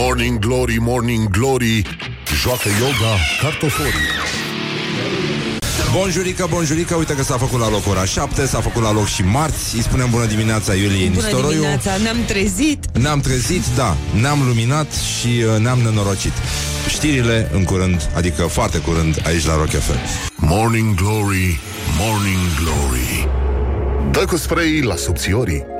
Morning Glory, Morning Glory Joacă yoga cartoforii Bonjurică, bonjurică, uite că s-a făcut la loc ora 7, s-a făcut la loc și marți. Îi spunem bună dimineața Iuliei Bună Nistoroiu. dimineața, ne-am trezit Ne-am trezit, da, ne-am luminat și uh, ne-am nenorocit. Știrile în curând, adică foarte curând, aici la Rock FM. Morning Glory, Morning Glory Dă cu spray la subțiorii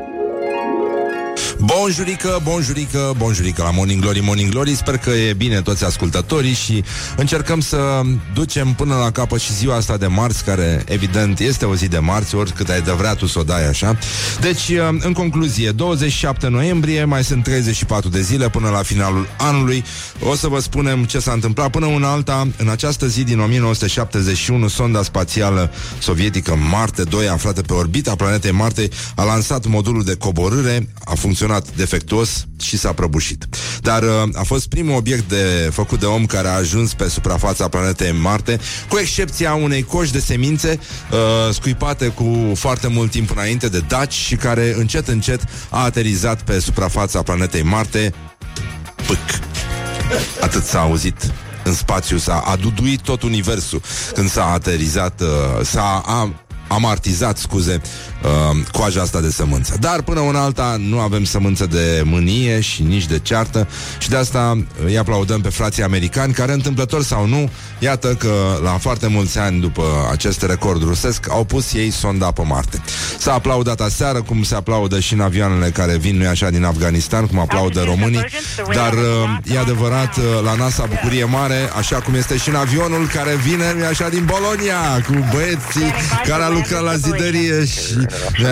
Bonjurică, bonjurică, bonjurică la Morning Glory, Morning Glory. Sper că e bine toți ascultătorii și încercăm să ducem până la capăt și ziua asta de marți Care evident este o zi de marți, oricât ai de vrea tu să o dai așa. Deci, în concluzie, 27 noiembrie, mai sunt 34 de zile până la finalul anului. O să vă spunem ce s-a întâmplat până în alta. În această zi din 1971, sonda spațială sovietică Marte 2 aflată pe orbita planetei Marte a lansat modulul de coborâre, a funcționat defectuos și s-a prăbușit. Dar uh, a fost primul obiect de, făcut de om care a ajuns pe suprafața planetei Marte, cu excepția unei coși de semințe uh, scuipate cu foarte mult timp înainte de daci și care încet încet a aterizat pe suprafața planetei Marte pâc. Atât s-a auzit în spațiu, s-a aduduit tot universul când s-a aterizat, uh, s-a a, amartizat, scuze, uh, coaja asta de sămânță. Dar până una alta nu avem sămânță de mânie și nici de ceartă și de asta îi aplaudăm pe frații americani care, întâmplător sau nu, iată că la foarte mulți ani după acest record rusesc au pus ei sonda pe Marte. S-a aplaudat aseară, cum se aplaudă și în avioanele care vin, nu așa, din Afganistan, cum aplaudă românii, dar uh, e adevărat, uh, la NASA bucurie mare, așa cum este și în avionul care vine, nu așa, din Bolonia, cu băieții care a lucrat la zidărie și nu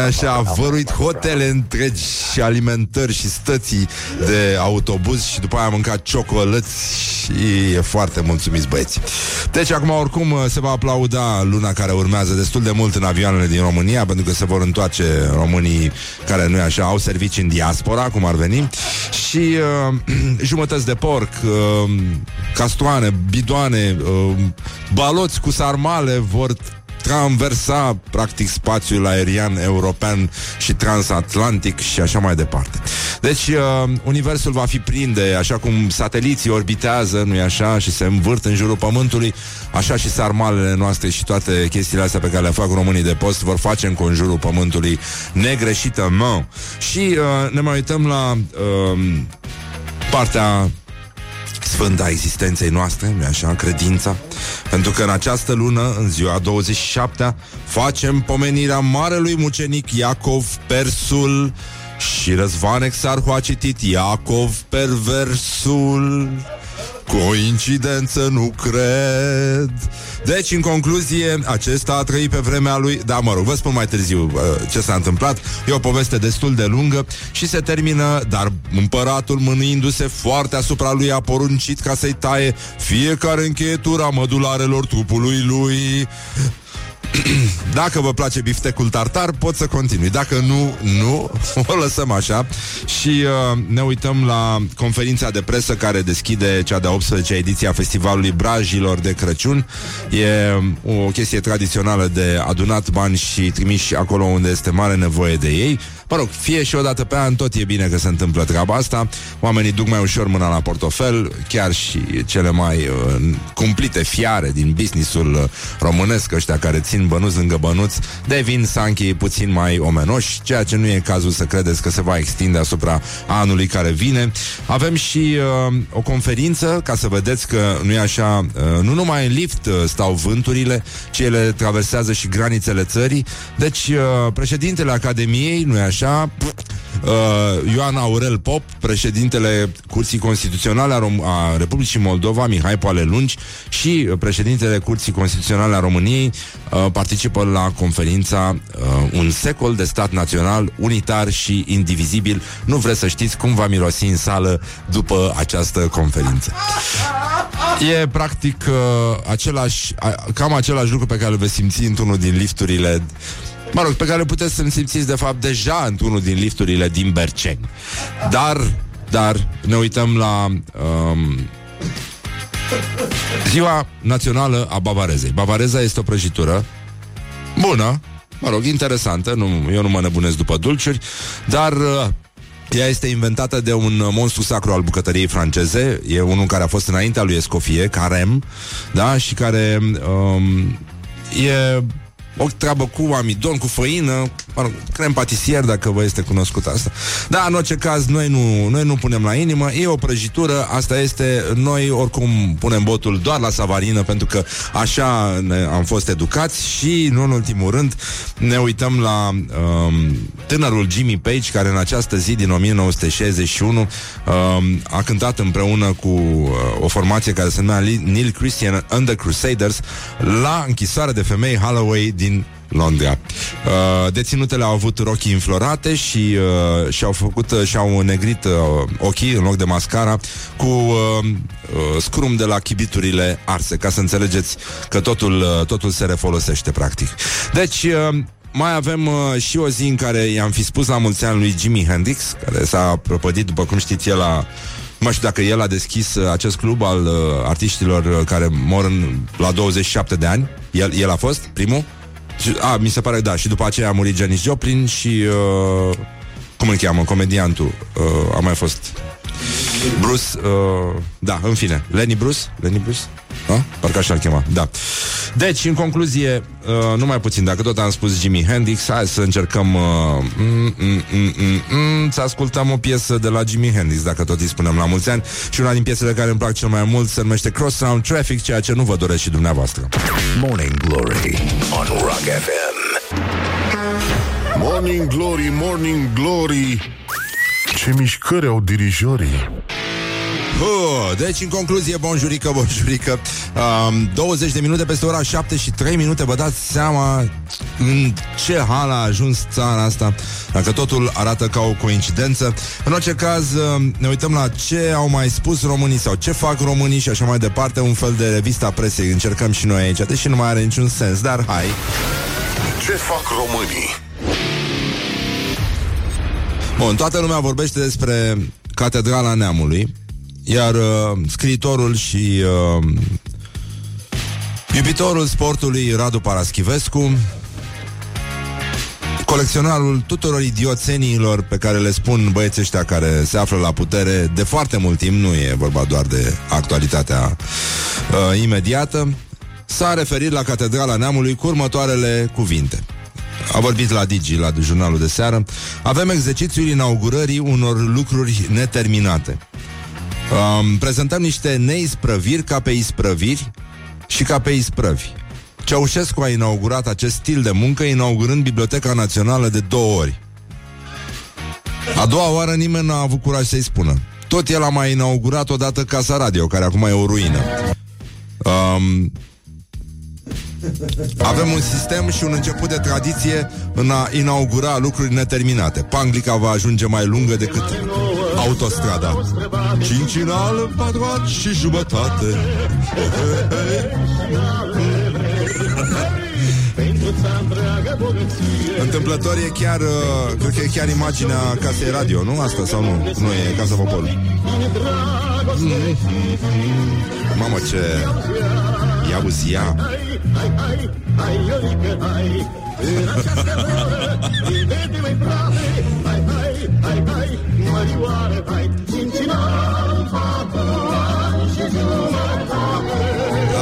așa, a văruit hotele întregi și alimentări și stății de autobuz și după aia a mâncat ciocolăți și e foarte mulțumiți băieți. Deci acum oricum se va aplauda luna care urmează destul de mult în avioanele din România pentru că se vor întoarce românii care nu e așa, au servicii în diaspora, cum ar veni și uh, jumătăți de porc, uh, castoane, bidoane, uh, baloți cu sarmale vor traversa practic spațiul aerian european și transatlantic și așa mai departe. Deci uh, universul va fi prinde, așa cum sateliții orbitează, nu-i așa, și se învârt în jurul pământului, așa și sarmalele noastre și toate chestiile astea pe care le fac românii de post vor face în conjurul pământului negreșită mă. Și uh, ne mai uităm la uh, partea sfânta existenței noastre, nu așa, credința, pentru că în această lună, în ziua 27-a, facem pomenirea marelui mucenic Iacov Persul și Răzvan Exarhu a citit Iacov Perversul. Coincidență nu cred. Deci, în concluzie, acesta a trăit pe vremea lui. Da, mă rog, vă spun mai târziu uh, ce s-a întâmplat. E o poveste destul de lungă Și se termină, dar împăratul mânuindu-se foarte asupra lui A poruncit ca să-i taie fiecare încheietură a mădularelor trupului lui dacă vă place biftecul tartar, pot să continui. Dacă nu, nu, o lăsăm așa. Și uh, ne uităm la conferința de presă care deschide cea de-a 18-a ediție a Festivalului Brajilor de Crăciun. E o chestie tradițională de adunat bani și trimiși acolo unde este mare nevoie de ei. Mă rog, fie și o dată pe an, tot e bine că se întâmplă treaba asta. Oamenii duc mai ușor mâna la portofel, chiar și cele mai uh, cumplite fiare din businessul uh, românesc, ăștia care țin bănuți lângă bănuți, devin sanchii puțin mai omenoși, ceea ce nu e cazul să credeți că se va extinde asupra anului care vine. Avem și uh, o conferință, ca să vedeți că nu e așa, uh, nu numai în lift uh, stau vânturile, ci ele traversează și granițele țării. Deci, uh, președintele Academiei, nu e așa, așa, uh, Ioan Aurel Pop, președintele Curții Constituționale a, Rom- a Republicii Moldova, Mihai Poale Lungi și președintele Curții Constituționale a României uh, participă la conferința uh, Un secol de stat național, unitar și indivizibil. Nu vreți să știți cum va mirosi în sală după această conferință. E practic uh, același, uh, cam același lucru pe care îl veți simți într-unul din lifturile Mă rog, pe care puteți să-mi simțiți de fapt deja într-unul din lifturile din Berceni. Dar, dar, ne uităm la um, Ziua Națională a Bavarezei. Bavareza este o prăjitură bună, mă rog, interesantă, nu, eu nu mă nebunesc după dulciuri, dar uh, Ea este inventată de un monstru sacru al bucătăriei franceze. E unul care a fost înaintea lui Escoffier, Carem, da? Și care um, e o treabă cu amidon, cu făină, mă rog, crem patisier, dacă vă este cunoscut asta. Da, în orice caz, noi nu, noi nu punem la inimă, e o prăjitură, asta este, noi oricum punem botul doar la savarină, pentru că așa ne, am fost educați și, nu în ultimul rând, ne uităm la um, tânărul Jimmy Page, care în această zi din 1961 um, a cântat împreună cu uh, o formație care se numea Neil Christian and the Crusaders la închisoare de femei Holloway din din Londra. Uh, deținutele au avut rochii înflorate și uh, și-au făcut uh, și-au negrit uh, ochii în loc de mascara cu uh, uh, scrum de la chibiturile arse, ca să înțelegeți că totul, uh, totul se refolosește practic. Deci, uh, mai avem uh, și o zi în care i-am fi spus la mulți ani lui Jimi Hendrix, care s-a prăpădit, după cum știți, el la nu știu dacă el a deschis uh, acest club al uh, artiștilor uh, care mor în, la 27 de ani. El, el a fost primul. A, mi se pare, da, și după aceea a murit Janis Joplin și... Uh, cum îl cheamă, comediantul uh, A mai fost Bruce, uh, da, în fine. Lenny Bruce, Lenny Bruce? Da? Parcă așa-l chema, da. Deci, în concluzie, uh, numai puțin. Dacă tot am spus Jimi Hendrix Hai să încercăm uh, mm, mm, mm, mm, mm, Să ascultăm o piesă de la Jimi Hendrix Dacă tot îi spunem la mulți ani. Și una din piesele care îmi plac cel mai mult Se numește Cross Sound Traffic Ceea ce nu vă doresc și dumneavoastră. Morning Glory on Rock FM Morning Glory, Morning Glory Ce mișcări au dirijorii. Uh, deci, în concluzie, bonjurică, bonjurică um, 20 de minute peste ora 7 și 3 minute. Vă dați seama în ce hal a ajuns țara asta Dacă totul arată ca o coincidență. În orice caz, um, ne uităm la ce au mai spus românii Sau ce fac românii și așa mai departe. Un fel de revista presei Încercăm și noi aici, deși nu mai are niciun sens Dar hai. Ce fac românii? Bun, toată lumea vorbește despre Catedrala Neamului Iar uh, scriitorul și uh, Iubitorul sportului Radu Paraschivescu Colecționarul tuturor idioțeniilor pe care le spun băieții ăștia care se află la putere de foarte mult timp, nu e vorba doar de actualitatea uh, imediată, s-a referit la Catedrala Neamului cu următoarele cuvinte. A vorbit la Digi, la jurnalul de seară. Avem exercițiul inaugurării unor lucruri neterminate. Um, prezentăm niște neisprăviri ca pe isprăviri și ca pe isprăvi. Ceaușescu a inaugurat acest stil de muncă inaugurând Biblioteca Națională de două ori. A doua oară nimeni n-a avut curaj să-i spună. Tot el a mai inaugurat odată Casa Radio, care acum e o ruină. Um, avem un sistem și un început de tradiție în a inaugura lucruri neterminate. Panglica va ajunge mai lungă decât autostrada. Cincinal, patru și jumătate. Întâmplător e chiar, uh, cred că e chiar imaginea casei radio, nu? Asta sau nu? Nu, e Casa Poporului. Mamă, ce... Ia uzi, ia.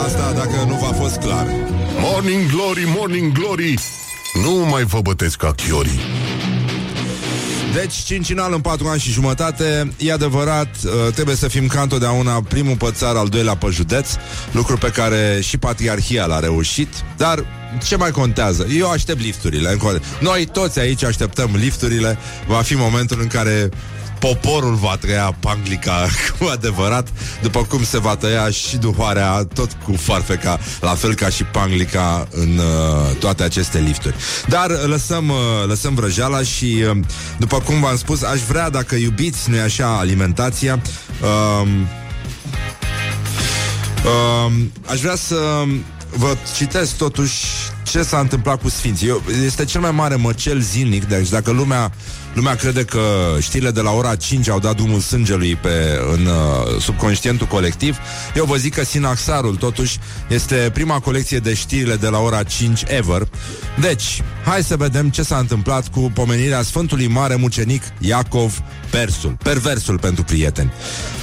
Asta dacă nu v-a fost clar. Morning Glory, Morning Glory Nu mai vă bătesc ca chiorii Deci, cincinal în patru ani și jumătate E adevărat, uh, trebuie să fim ca întotdeauna Primul pe țară, al doilea pe județ Lucru pe care și patriarhia l-a reușit Dar ce mai contează? Eu aștept lifturile Noi toți aici așteptăm lifturile Va fi momentul în care poporul va trăia panglica cu adevărat, după cum se va tăia și duhoarea tot cu farfeca, la fel ca și panglica în uh, toate aceste lifturi. Dar lăsăm, uh, lăsăm vrăjeala și, uh, după cum v-am spus, aș vrea, dacă iubiți, nu așa, alimentația, uh, uh, aș vrea să vă citesc totuși ce s-a întâmplat cu Sfinții. Eu, este cel mai mare măcel zilnic, deci dacă lumea Lumea crede că știrile de la ora 5 au dat drumul sângelui pe, în uh, subconștientul colectiv. Eu vă zic că Sinaxarul, totuși, este prima colecție de știrile de la ora 5 ever. Deci, hai să vedem ce s-a întâmplat cu pomenirea Sfântului Mare Mucenic Iacov Persul, perversul pentru prieteni.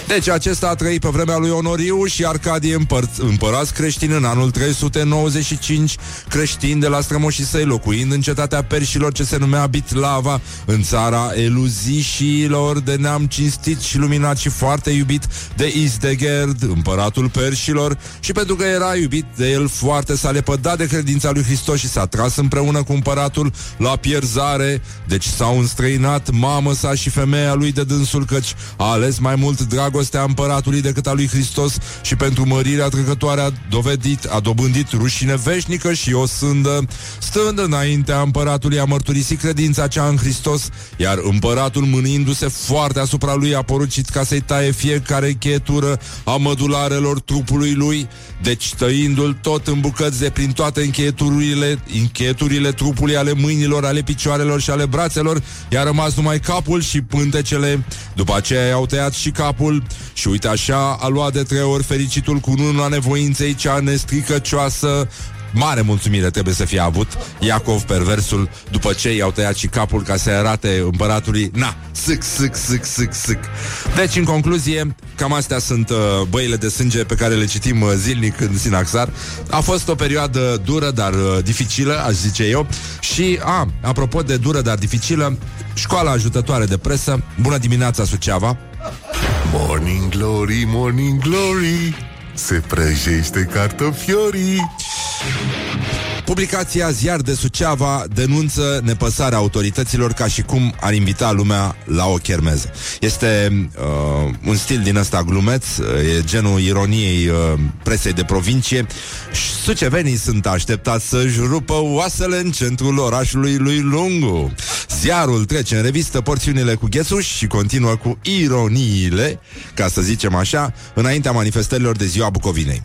Deci acesta a trăit pe vremea lui Onoriu și Arcadie împăr- împărați creștini în anul 395, creștini de la strămoșii săi, locuind în cetatea perșilor ce se numea Bitlava, în țara eluzișilor de neam cinstit și luminat și foarte iubit de Isdegerd, împăratul perșilor, și pentru că era iubit de el foarte s-a lepădat de credința lui Hristos și s-a tras împreună cu împăratul la pierzare, deci s-au înstrăinat mamă sa și femeia lui de dânsul, căci a ales mai mult dragostea împăratului decât a lui Hristos și pentru mărirea trecătoare a dovedit, a dobândit rușine veșnică și o sândă, stând înaintea împăratului a mărturisit credința cea în Hristos, iar împăratul mânindu-se foarte asupra lui a porucit ca să-i taie fiecare chetură a mădularelor trupului lui, deci tăindu-l tot în bucăți de prin toate încheieturile, încheieturile trupului ale mâinilor, ale picioarelor și ale brațelor, i-a rămas numai capul și pântecele. După aceea i-au tăiat și capul și uite așa a luat de trei ori fericitul cu a nevoinței cea nestricăcioasă Mare mulțumire trebuie să fie avut. Iacov perversul după ce i-au tăiat și capul ca să arate împăratului. Na, sâc, sâc, sâc, sâc, sâc. Deci, în concluzie, cam astea sunt uh, băile de sânge pe care le citim uh, zilnic în Sinaxar. A fost o perioadă dură, dar uh, dificilă, aș zice eu. Și, a, apropo de dură, dar dificilă Școala ajutătoare de presă. Bună dimineața, Suceava. Morning Glory, Morning Glory Se prăjește cartofiorii Publicația Ziar de Suceava denunță nepăsarea autorităților ca și cum ar invita lumea la o chermeză. Este uh, un stil din ăsta glumeț, uh, e genul ironiei uh, presei de provincie. Sucevenii sunt așteptați să-și rupă oasele în centrul orașului lui Lungu. Ziarul trece în revistă porțiunile cu ghețuș și continuă cu ironiile, ca să zicem așa, înaintea manifestărilor de ziua Bucovinei.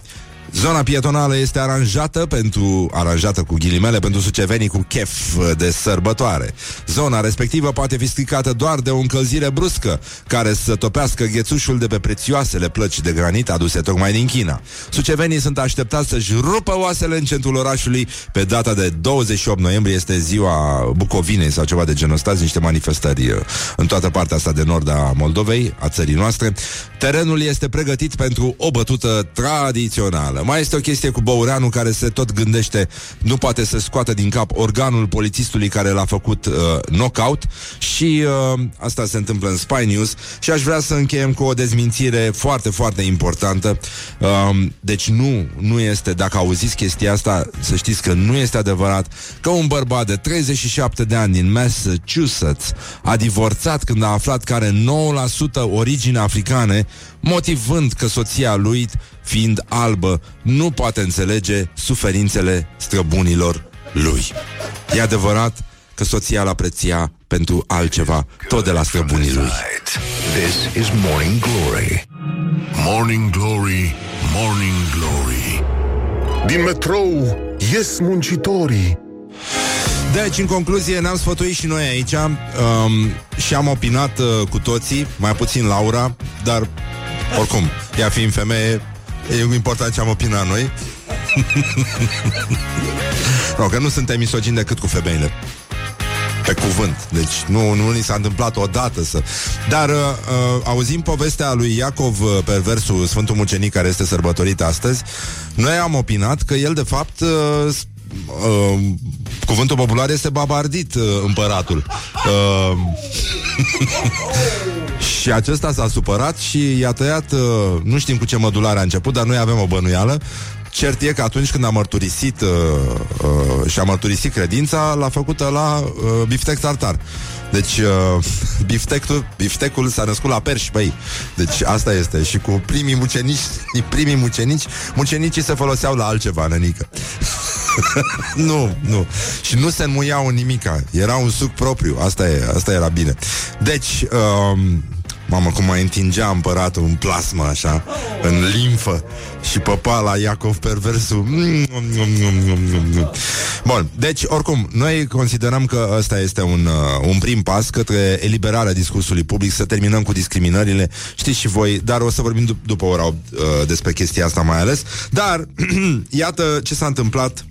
Zona pietonală este aranjată pentru aranjată cu ghilimele pentru sucevenii cu chef de sărbătoare. Zona respectivă poate fi stricată doar de o încălzire bruscă care să topească ghețușul de pe prețioasele plăci de granit aduse tocmai din China. Sucevenii sunt așteptați să-și rupă oasele în centrul orașului pe data de 28 noiembrie este ziua Bucovinei sau ceva de genul ăsta, niște manifestări uh, în toată partea asta de nord a Moldovei, a țării noastre. Terenul este pregătit pentru o bătută tradițională. Mai este o chestie cu Băureanu care se tot gândește, nu poate să scoată din cap organul polițistului care l-a făcut uh, knockout și uh, asta se întâmplă în Spy News și aș vrea să încheiem cu o dezmințire foarte, foarte importantă. Uh, deci nu, nu este, dacă auziți chestia asta, să știți că nu este adevărat că un bărbat de 37 de ani din Massachusetts a divorțat când a aflat că are 9% origine africane, motivând că soția lui fiind albă, nu poate înțelege suferințele străbunilor lui. E adevărat că soția l apreția pentru altceva, tot de la străbunii lui. This is Morning Glory. Morning Glory, Morning Glory Din metrou ies muncitorii Deci, în concluzie, ne-am sfătuit și noi aici um, și am opinat uh, cu toții, mai puțin Laura, dar oricum, ea fiind femeie, e important ce am opinat noi. no, că nu suntem misogini decât cu femeile. Pe cuvânt. Deci nu, nu ni s-a întâmplat odată să... Dar uh, uh, auzim povestea lui Iacov, uh, perversul Sfântul Mucenic, care este sărbătorit astăzi. Noi am opinat că el, de fapt, uh, uh, cuvântul popular este babardit uh, împăratul. Uh, și acesta s-a supărat și i-a tăiat, uh, nu știm cu ce mădulare a început, dar noi avem o bănuială. Cert e că atunci când a mărturisit uh, uh, și a mărturisit credința, l-a făcut la uh, biftec tartar. Deci, uh, biftecul, biftecul s-a născut la perși, băi. Deci asta este. Și cu primii mucenici, primii mucenici, mucenicii se foloseau la altceva, nănică. nu, nu. Și nu se înmuiau în nimica. Era un suc propriu. Asta, e, asta era bine. Deci, um, Mamă, cum mai întingea împăratul în plasmă, așa, în limfă și păpa la Iacov perversul. Bun, deci, oricum, noi considerăm că ăsta este un, uh, un prim pas către eliberarea discursului public, să terminăm cu discriminările, știți și voi, dar o să vorbim dup- după ora uh, despre chestia asta mai ales. Dar, iată ce s-a întâmplat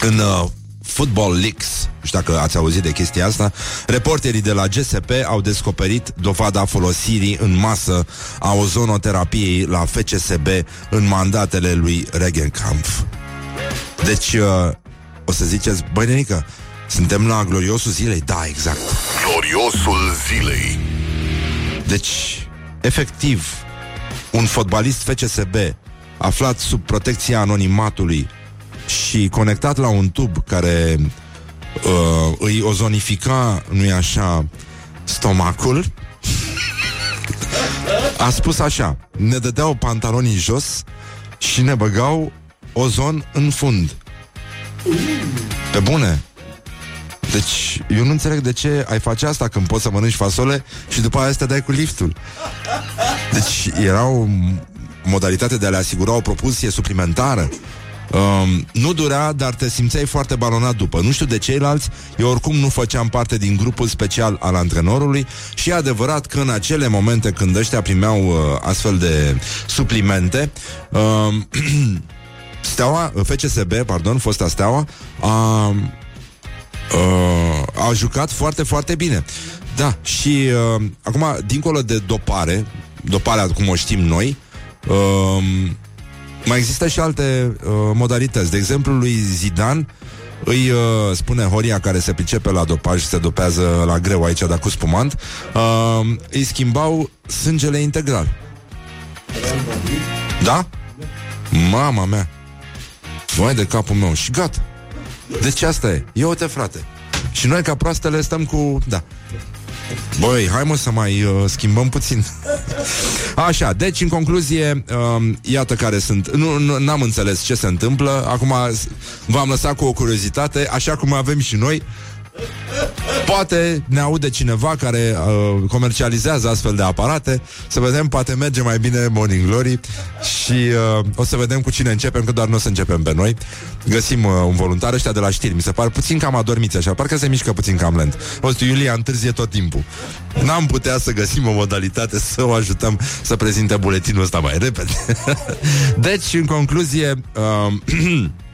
în uh, Football Leaks. Nu știu dacă ați auzit de chestia asta. Reporterii de la GSP au descoperit dovada folosirii în masă a ozonoterapiei la FCSB în mandatele lui Regenkampf. Deci, uh, o să ziceți, băi, nenică, suntem la gloriosul zilei? Da, exact. Gloriosul zilei. Deci, efectiv, un fotbalist FCSB aflat sub protecția anonimatului și conectat la un tub care uh, îi ozonifica, nu-i așa, stomacul, a spus așa, ne dădeau pantalonii jos și ne băgau ozon în fund. Pe bune. Deci, eu nu înțeleg de ce ai face asta când poți să mănânci fasole și după aia să te dai cu liftul. Deci, era o modalitate de a le asigura o propulsie suplimentară. Um, nu dura, dar te simțeai foarte balonat după. Nu știu de ceilalți, eu oricum nu făceam parte din grupul special al antrenorului și e adevărat că în acele momente când ăștia primeau uh, astfel de suplimente, um, Steaua, FCSB, pardon, fosta Steaua, a, uh, a jucat foarte, foarte bine. Da, și uh, acum, dincolo de dopare, doparea cum o știm noi, uh, mai există și alte uh, modalități. De exemplu, lui Zidane îi uh, spune Horia care se pricepe la dopaj și se dopează la greu aici, dar cu spumant, uh, îi schimbau sângele integral. Da? Mama mea! Vai de capul meu și gata. Deci asta e. Eu te frate. Și noi ca proastele stăm cu... Da. Băi, hai mă să mai uh, schimbăm puțin. Așa, deci în concluzie, uh, iată care sunt. Nu, nu, n-am înțeles ce se întâmplă. Acum v-am lăsat cu o curiozitate, așa cum avem și noi. Poate ne aude cineva care uh, comercializează astfel de aparate. Să vedem, poate merge mai bine Morning Glory. Și uh, o să vedem cu cine începem Că doar nu o să începem pe noi. Găsim uh, un voluntar ăștia de la știri. Mi se pare puțin cam adormiți așa. Parcă se mișcă puțin cam lent. O să Iulia întârzie tot timpul. N-am putea să găsim o modalitate Să o ajutăm să prezinte buletinul ăsta mai repede. Deci, în concluzie uh,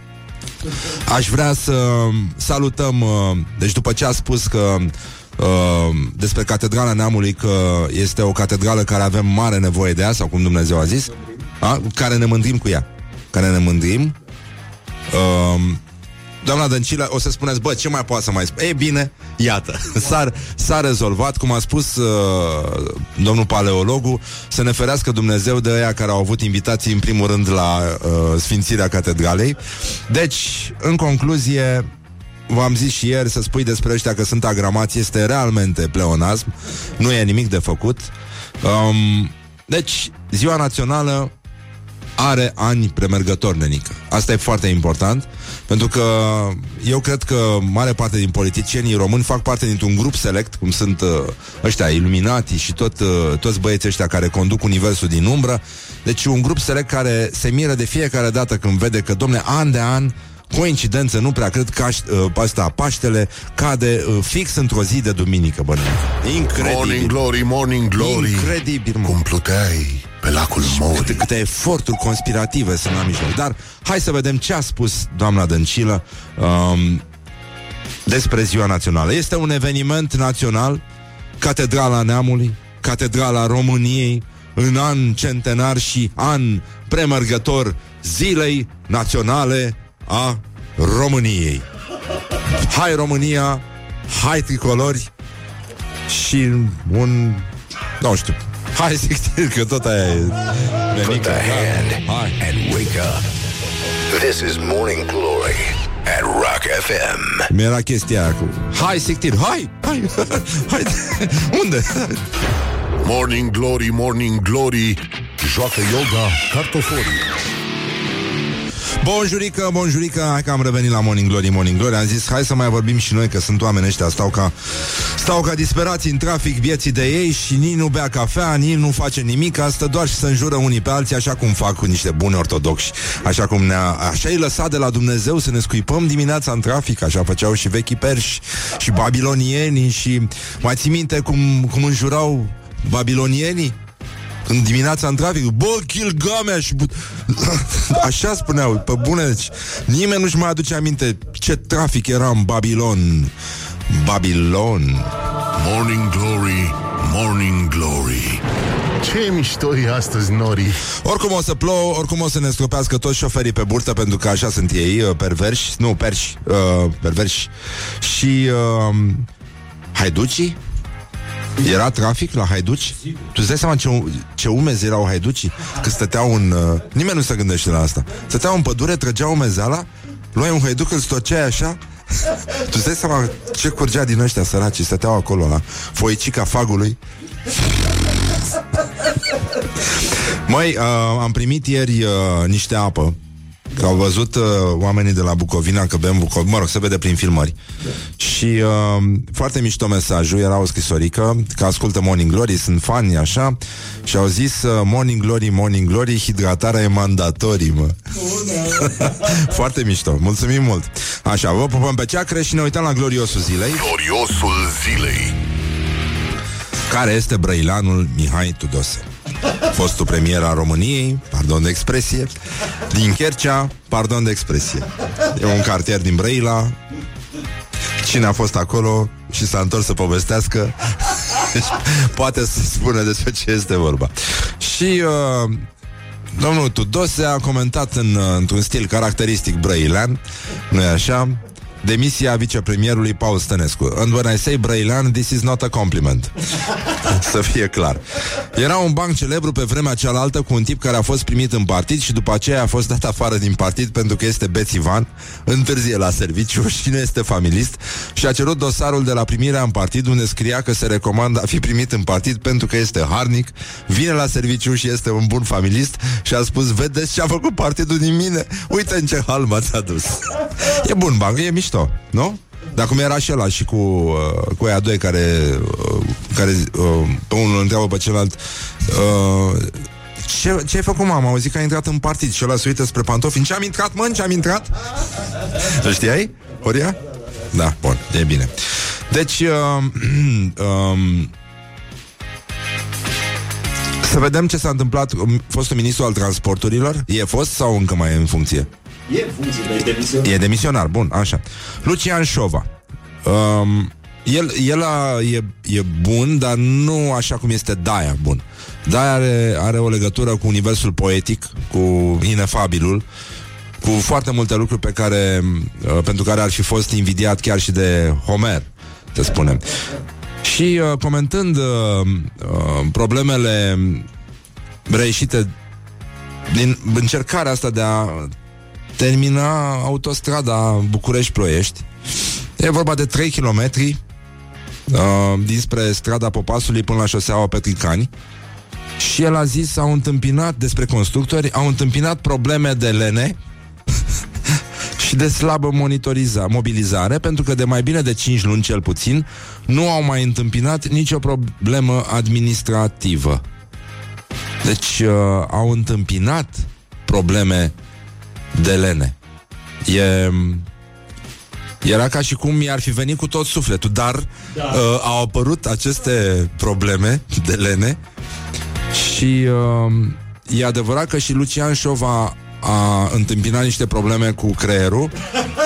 Aș vrea să salutăm, uh, deci după ce a spus că uh, despre Catedrala Neamului că este o catedrală care avem mare nevoie de ea, sau cum Dumnezeu a zis, a? care ne mândrim cu ea, care ne mândrim. Uh, Doamna Dăncilă, o să spuneți, bă, ce mai poate să mai spun? E bine, iată, s-a, s-a rezolvat, cum a spus uh, domnul paleologu, să ne ferească Dumnezeu de aia care au avut invitații în primul rând la uh, Sfințirea Catedralei. Deci, în concluzie, v-am zis și ieri, să spui despre ăștia că sunt agramați este realmente pleonasm, nu e nimic de făcut. Um, deci, ziua națională are ani premergători, nenică. Asta e foarte important, pentru că eu cred că mare parte din politicienii români fac parte dintr-un grup select, cum sunt uh, ăștia iluminati și tot, uh, toți băieții ăștia care conduc universul din umbră. Deci un grup select care se miră de fiecare dată când vede că, domne, an de an, coincidență, nu prea cred că uh, asta, Paștele cade uh, fix într-o zi de duminică, bă. Incredibil. Morning glory, morning glory. Incredibil, mă. Cum pluteai pe lacul Mori. Câte, câte eforturi conspirative sunt la mijloc. Dar hai să vedem ce a spus doamna Dăncilă um, despre Ziua Națională. Este un eveniment național, Catedrala Neamului, Catedrala României, în an centenar și an premergător Zilei Naționale a României. Hai România, hai tricolori și un, nu știu, hai zic că tot aia e Put the hand Hai. and wake up. This is Morning Glory at Rock FM. Mi-era chestia aia cu Hai, Sictir, hai, hai, hai Unde? Morning glory, morning glory. Joacă yoga cartoforii. Bonjurică, bonjurică, hai că am revenit la Morning Glory, Morning Glory. Am zis, hai să mai vorbim și noi, că sunt oameni ăștia Stau ca, stau ca disperați în trafic vieții de ei Și nici nu bea cafea, nici nu face nimic Asta doar și să înjură unii pe alții Așa cum fac cu niște buni ortodoxi Așa cum ne-a, așa i lăsat de la Dumnezeu Să ne scuipăm dimineața în trafic Așa făceau și vechii perși și babilonienii Și mai ții minte cum, cum înjurau babilonienii în dimineața în trafic, bă, Gilgamesh Așa spuneau, pe bune deci, Nimeni nu-și mai aduce aminte Ce trafic era în Babilon. Babilon. Morning Glory, Morning Glory. Ce mișto e astăzi, Nori? Oricum o să plouă, oricum o să ne stropească toți șoferii pe burtă Pentru că așa sunt ei, uh, perverși. Nu, perși, uh, perverși. Și uh, haiducii era trafic la Haiduci? Tu îți dai seama ce, ce umezi erau Haiducii? Că stăteau în... Uh, nimeni nu se gândește la asta. Stăteau în pădure, trăgeau umezeala, luai un haiduc, îl stoceai așa tu îți dai seama ce curgea din ăștia săraci Stăteau acolo la foicica fagului Măi, uh, am primit ieri uh, niște apă Că au văzut uh, oamenii de la Bucovina că bem Bucovina, mă rog, se vede prin filmări. Și uh, foarte mișto mesajul, era o scrisorică, că ascultă Morning Glory, sunt fani așa, și au zis uh, Morning Glory, Morning Glory, hidratarea e mandatorii, mă. foarte mișto, mulțumim mult. Așa, vă pupăm pe ceacre și ne uităm la gloriosul zilei. Gloriosul zilei. Care este brăilanul Mihai Tudose? Fostul premier al României, pardon de expresie, din Chercea, pardon de expresie. E un cartier din Brăila. Cine a fost acolo și s-a întors să povestească, poate să spună despre ce este vorba. Și uh, domnul Tudose a comentat în, uh, într-un stil caracteristic brăilean, nu-i așa? Demisia vicepremierului Paul Stănescu. And when I say Brăilan, this is not a compliment. Să fie clar. Era un banc celebru pe vremea cealaltă cu un tip care a fost primit în partid și după aceea a fost dat afară din partid pentru că este bețivan, întârzie la serviciu și nu este familist și a cerut dosarul de la primirea în partid unde scria că se recomandă a fi primit în partid pentru că este harnic, vine la serviciu și este un bun familist și a spus, vedeți ce a făcut partidul din mine? Uite în ce hal m-ați adus. E bun banc, e mișto mișto, nu? Dar cum era și ăla și cu, uh, cu aia doi care, uh, care uh, pe unul întreabă pe celălalt uh, ce, ce ai făcut, mama? Au zis că a intrat în partid și ăla se uită spre pantofi. În ce am intrat, mă? În ce am intrat? Știai, Horia? Da, bun, e bine. Deci, uh, um, să vedem ce s-a întâmplat. Fostul ministru al transporturilor e fost sau încă mai e în funcție? E funcție, dar e demisionar. E demisionar, bun, așa. Lucian Șova. Um, el el a, e, e bun, dar nu așa cum este Daia bun. Daia are, are o legătură cu universul poetic, cu inefabilul, cu foarte multe lucruri pe care, uh, pentru care ar fi fost invidiat chiar și de Homer, să spunem. Și uh, comentând uh, uh, problemele reieșite din încercarea asta de a termina autostrada București-Ploiești. E vorba de 3 km uh, dinspre strada Popasului până la șoseaua Petricani. Și el a zis, au întâmpinat despre constructori, au întâmpinat probleme de lene și de slabă monitoriza, mobilizare, pentru că de mai bine de 5 luni cel puțin nu au mai întâmpinat nicio problemă administrativă. Deci uh, au întâmpinat probleme de lene. E... Era ca și cum i-ar fi venit cu tot sufletul, dar da. uh, au apărut aceste probleme de lene și uh, e adevărat că și Lucian Șova a întâmpinat niște probleme cu creierul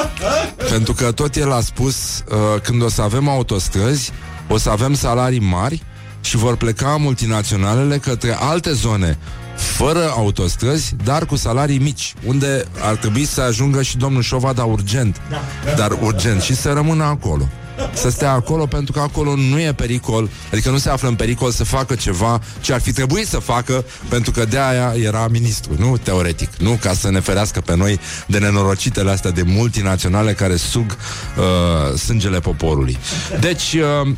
pentru că tot el a spus uh, când o să avem autostrăzi o să avem salarii mari și vor pleca multinaționalele către alte zone fără autostrăzi, dar cu salarii mici, unde ar trebui să ajungă și domnul Șovada urgent, da, da. dar urgent, și să rămână acolo. Să stea acolo pentru că acolo nu e pericol, adică nu se află în pericol să facă ceva ce ar fi trebuit să facă pentru că de aia era ministru, nu teoretic, nu ca să ne ferească pe noi de nenorocitele astea de multinaționale care sug uh, sângele poporului. Deci, uh,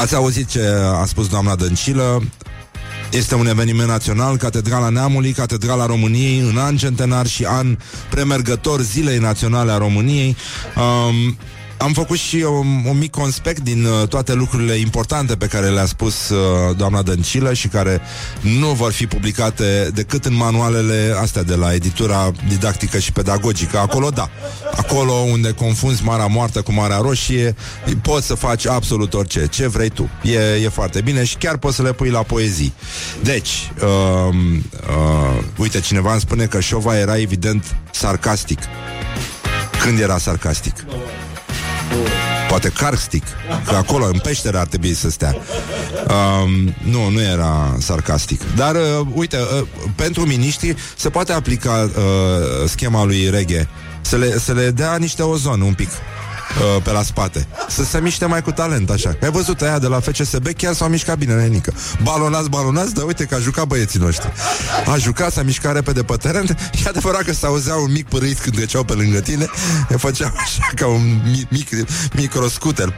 ați auzit ce a spus doamna Dăncilă, Este un eveniment național, Catedrala Neamului, Catedrala României, în an centenar și an premergător Zilei Naționale a României. Um, am făcut și un, un mic conspect din uh, toate lucrurile importante pe care le-a spus uh, doamna Dăncilă și care nu vor fi publicate decât în manualele astea de la editura didactică și pedagogică. Acolo, da. Acolo unde confunzi Marea Moartă cu Marea Roșie, poți să faci absolut orice, ce vrei tu. E, e foarte bine și chiar poți să le pui la poezii. Deci, uh, uh, uite, cineva îmi spune că Șova era evident sarcastic. Când era sarcastic? Poate carstic Că acolo, în peșteră, ar trebui să stea. Um, Nu, nu era sarcastic. Dar, uh, uite, uh, pentru miniștri Se poate aplica uh, schema lui Reghe. Să le, să le dea niște ozon un pic uh, pe la spate. Să se miște mai cu talent, așa. Ai văzut aia de la FCSB, chiar s-au mișcat bine, nenică. Balonați, balonați, dar uite că a jucat băieții noștri. A jucat, s-a mișcat repede pe teren. E adevărat că s-auzea un mic părâit când treceau pe lângă tine. Ne făceau așa ca un mic, mic microscuter.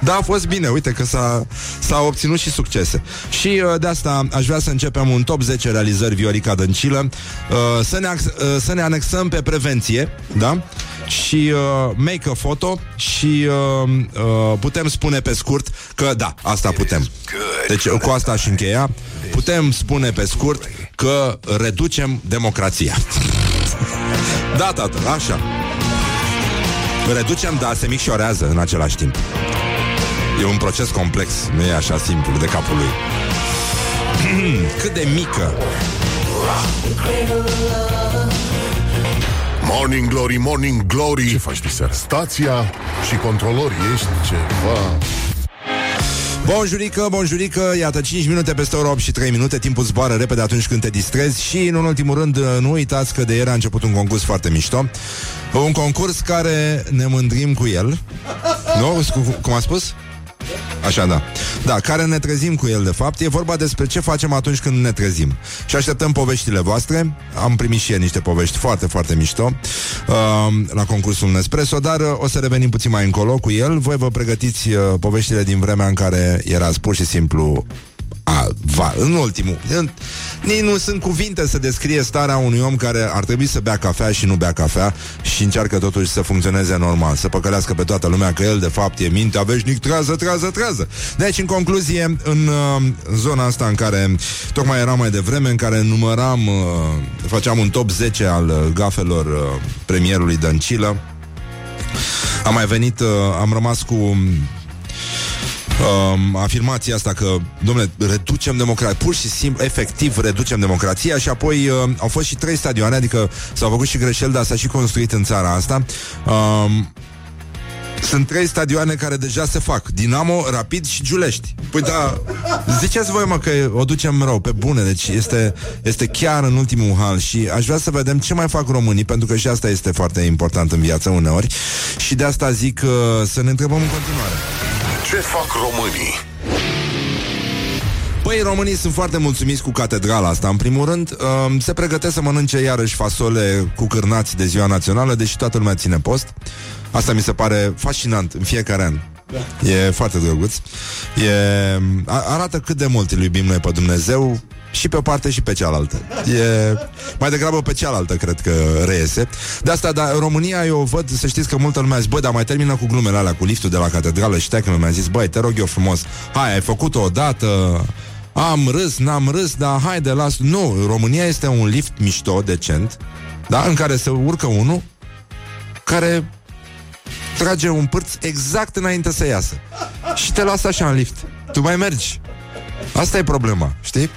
Da, a fost bine, uite că s-a, s-a obținut și succese. Și uh, de asta aș vrea să începem un top 10 realizări Viorica Dăncilă. Uh, să, ne, uh, să ne anexăm pe prevenție, da? Și uh, make a photo și uh, uh, putem spune pe scurt că da, asta putem. Deci cu asta aș încheia. Putem spune pe scurt că reducem democrația. da, tată, așa. Reducem, dar se micșorează în același timp. E un proces complex, nu e așa simplu de capul lui. Cât de mică Morning Glory, Morning Glory Ce faci diseară? Stația și controlori Ești ceva Bonjurică, bonjurică, iată 5 minute peste ora 8 și 3 minute Timpul zboară repede atunci când te distrezi Și în ultimul rând nu uitați că de ieri a început un concurs foarte mișto Un concurs care ne mândrim cu el Nu? Cum a spus? Așa, da. Da, care ne trezim cu el, de fapt. E vorba despre ce facem atunci când ne trezim. Și așteptăm poveștile voastre. Am primit și eu niște povești foarte, foarte mișto uh, la concursul Nespresso, dar uh, o să revenim puțin mai încolo cu el. Voi vă pregătiți uh, poveștile din vremea în care erați pur și simplu a, va, în ultimul în, Nici nu sunt cuvinte să descrie starea unui om care ar trebui să bea cafea și nu bea cafea și încearcă totuși să funcționeze normal, să păcălească pe toată lumea că el de fapt e mintea veșnic, trează, trează, trează. Deci, în concluzie, în uh, zona asta în care tocmai era mai devreme, în care număram, uh, făceam un top 10 al uh, gafelor uh, premierului Dăncilă, am mai venit, uh, am rămas cu um, afirmația asta că, domnule, reducem democrația, pur și simplu, efectiv, reducem democrația și apoi uh, au fost și trei stadioane, adică s-au făcut și greșeli, dar s-a și construit în țara asta. Um, sunt trei stadioane care deja se fac Dinamo, Rapid și Giulești. Păi da, ziceți voi mă că o ducem rău Pe bune, deci este, este chiar în ultimul hal Și aș vrea să vedem ce mai fac românii Pentru că și asta este foarte important în viață uneori. Și de asta zic uh, să ne întrebăm în continuare Ce fac românii? Păi, românii sunt foarte mulțumiți cu catedrala asta. În primul rând, um, se pregătesc să mănânce iarăși fasole cu cârnați de ziua națională, deși toată lumea ține post. Asta mi se pare fascinant în fiecare an. Da. E foarte drăguț. E, arată cât de mult îl iubim noi pe Dumnezeu și pe o parte și pe cealaltă. E mai degrabă pe cealaltă, cred că reiese. De asta, dar România, eu văd, să știți că multă lume a zis, băi, dar mai termină cu glumele alea, cu liftul de la catedrală și că mi-a zis, băi, te rog eu frumos, hai, ai făcut-o odată, am râs, n-am râs, dar haide, las... Nu, România este un lift mișto, decent, da, în care se urcă unul care trage un pârț exact înainte să iasă. Și te lasă așa în lift. Tu mai mergi. Asta e problema, știi?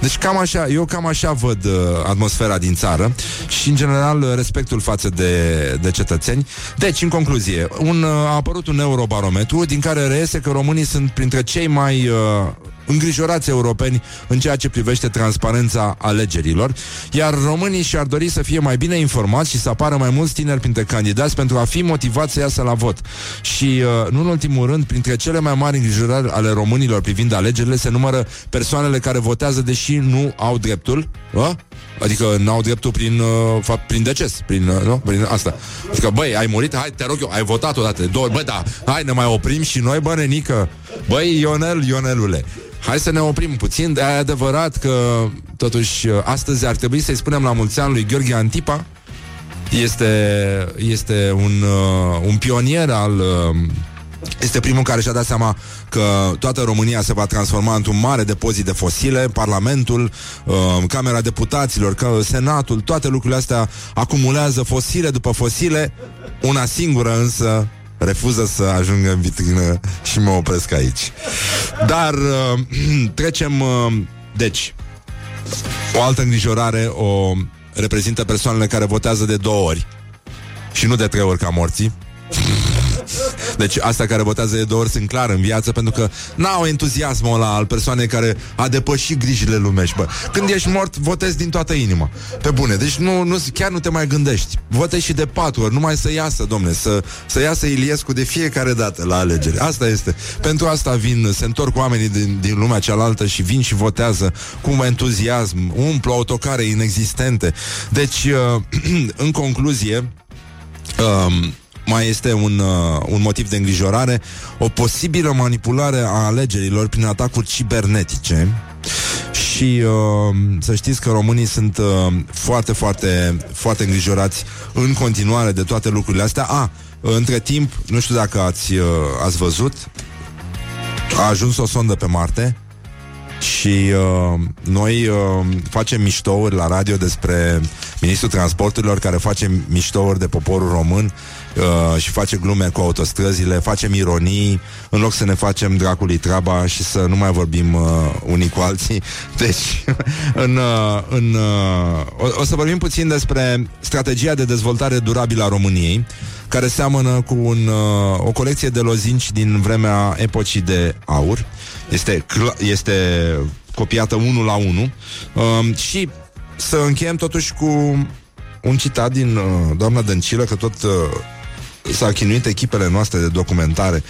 Deci cam așa, eu cam așa văd uh, atmosfera din țară și în general respectul față de, de cetățeni. Deci, în concluzie, un, uh, a apărut un eurobarometru din care reiese că românii sunt printre cei mai uh, îngrijorați europeni în ceea ce privește transparența alegerilor, iar românii și-ar dori să fie mai bine informați și să apară mai mulți tineri printre candidați pentru a fi motivați să iasă la vot. Și, uh, nu în ultimul rând, printre cele mai mari îngrijorări ale românilor privind alegerile se numără persoanele care votează deși nu au dreptul, uh? Adică n-au dreptul prin, uh, fapt, prin deces, prin, uh, nu? prin asta. Adică, băi, ai murit, hai, te rog eu, ai votat odată, două, băi, da, hai, ne mai oprim și noi, bă, nenică. Băi, Ionel, Ionelule, hai să ne oprim puțin. De e adevărat că, totuși, astăzi ar trebui să-i spunem la mulți ani lui Gheorghe Antipa. Este, este un, uh, un pionier al... Uh, este primul care și-a dat seama că toată România se va transforma într-un mare depozit de fosile, Parlamentul, uh, Camera Deputaților, că Senatul, toate lucrurile astea acumulează fosile după fosile, una singură însă refuză să ajungă în vitrină și mă opresc aici. Dar uh, trecem, uh, deci, o altă îngrijorare o reprezintă persoanele care votează de două ori și nu de trei ori ca morții. Deci asta care votează de două ori sunt clar în viață pentru că n-au entuziasmul ăla al persoanei care a depășit grijile lumești, bă. Când ești mort, votezi din toată inima. Pe bune. Deci nu, nu, chiar nu te mai gândești. Votezi și de patru ori, numai să iasă, domne, să, să iasă Iliescu de fiecare dată la alegeri. Asta este. Pentru asta vin, se întorc oamenii din, din lumea cealaltă și vin și votează cu entuziasm, umplu autocare inexistente. Deci, uh, în concluzie, um, mai este un, uh, un motiv de îngrijorare, o posibilă manipulare a alegerilor prin atacuri cibernetice. Și uh, să știți că românii sunt uh, foarte, foarte, foarte îngrijorați în continuare de toate lucrurile astea. A, între timp, nu știu dacă ați, uh, ați văzut, a ajuns o sondă pe Marte și uh, noi uh, facem miștouri la radio despre ministrul transporturilor care face miștouri de poporul român uh, și face glume cu autostrăzile, facem ironii, în loc să ne facem dracului treaba și să nu mai vorbim uh, unii cu alții. Deci, în, uh, în, uh, o, o să vorbim puțin despre strategia de dezvoltare durabilă a României, care seamănă cu un, uh, o colecție de lozinci din vremea epocii de aur. Este, cl- este copiată unul la unul uh, și să încheiem totuși cu un citat din uh, doamna Dăncilă, că tot uh, s-a chinuit echipele noastre de documentare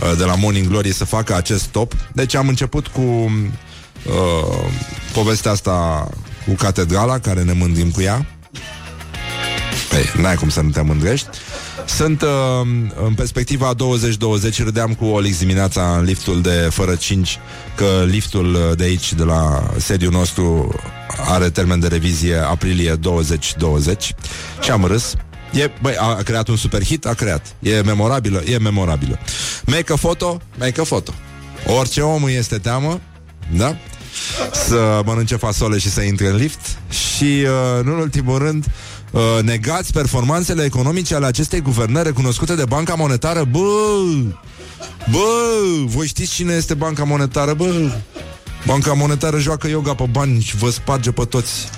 uh, de la Morning Glory să facă acest top. Deci am început cu uh, povestea asta cu catedrala, care ne mândim cu ea. Păi, n-ai cum să nu te mândrești. Sunt uh, în perspectiva 2020 Râdeam cu Olix dimineața în liftul de fără 5 Că liftul de aici, de la sediul nostru Are termen de revizie aprilie 2020 Și am râs E, băi, a, a creat un super hit, a creat. E memorabilă, e memorabilă. Make a photo, make a photo. Orice om este teamă, da? Să mănânce fasole și să intre în lift și, uh, nu în ultimul rând, uh, negați performanțele economice ale acestei guvernări recunoscute de Banca Monetară. Bă! Bă! Voi știți cine este Banca Monetară? Bă! Banca Monetară joacă yoga pe bani și vă sparge pe toți.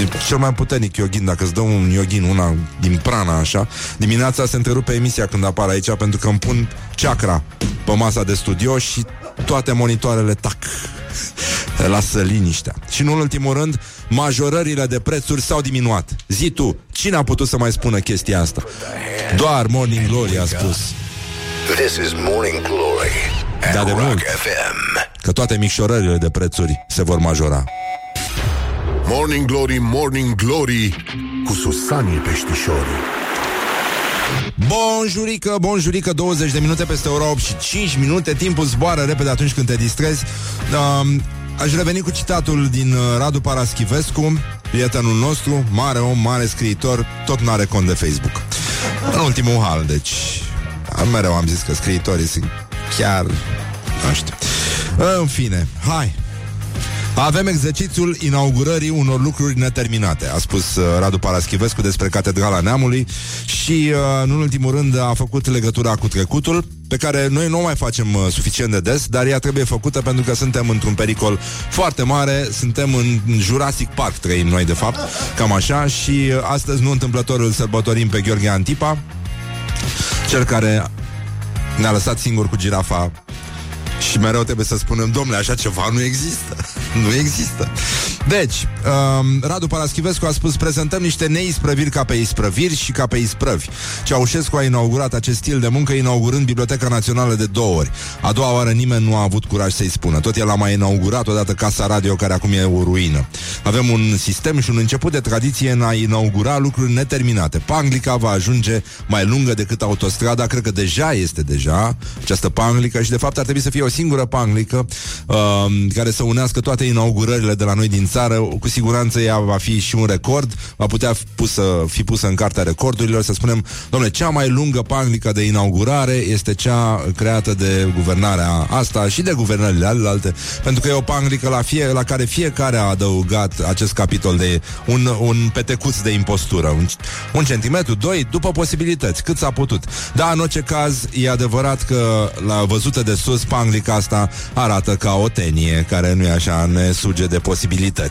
E cel mai puternic yogin, dacă îți dă un yogin, una din prana, așa. Dimineața se întrerupe emisia când apar aici, pentru că îmi pun chakra pe masa de studio și toate monitoarele tac. Lasă liniștea. Și nu în ultimul rând, majorările de prețuri s-au diminuat. Zi tu, cine a putut să mai spună chestia asta? Doar Morning Glory a spus. This is Morning Glory at Da, de Rock mult. FM. Că toate micșorările de prețuri se vor majora. Morning Glory, Morning Glory Cu Susanii Peștișorii Bonjurică, bonjurică, 20 de minute peste ora 8 și 5 minute. Timpul zboară repede atunci când te distrezi. Um, Aș reveni cu citatul din uh, Radu Paraschivescu Prietenul nostru, mare om, mare scriitor Tot n-are cont de Facebook. În ultimul hal, deci Mereu am zis că scriitorii sunt chiar Nu știu. În fine, hai avem exercițiul inaugurării unor lucruri neterminate, a spus uh, Radu Paraschivescu despre Catedrala Neamului și, uh, în ultimul rând, a făcut legătura cu trecutul, pe care noi nu o mai facem uh, suficient de des, dar ea trebuie făcută pentru că suntem într-un pericol foarte mare, suntem în Jurassic Park, trăim noi, de fapt, cam așa, și uh, astăzi, nu întâmplător, îl sărbătorim pe Gheorghe Antipa, cel care ne-a lăsat singur cu girafa și mereu trebuie să spunem, domnule, așa ceva nu există. Nu există. Deci, um, Radu Paraschivescu a spus prezentăm niște neisprăviri ca pe isprăviri și ca pe isprăvi. Ceaușescu a inaugurat acest stil de muncă inaugurând Biblioteca Națională de două ori. A doua oară nimeni nu a avut curaj să-i spună. Tot el a mai inaugurat odată Casa Radio, care acum e o ruină. Avem un sistem și un început de tradiție în a inaugura lucruri neterminate. Panglica va ajunge mai lungă decât autostrada, cred că deja este deja această panglică și de fapt ar trebui să fie o singură panglică uh, care să unească toate inaugurările de la noi din țară. Cu siguranță ea va fi și un record, va putea pusă, fi pusă în cartea recordurilor, să spunem, domnule, cea mai lungă panglică de inaugurare este cea creată de guvernarea asta și de guvernările alte, pentru că e o panglică la, fie, la care fiecare a adăugat acest capitol de un, un petecuț de impostură, un, un centimetru, doi, după posibilități, cât s-a putut. Da, în orice caz, e adevărat că la văzută de sus, panglica asta arată ca o tenie, care nu e așa, ne suge de posibilități.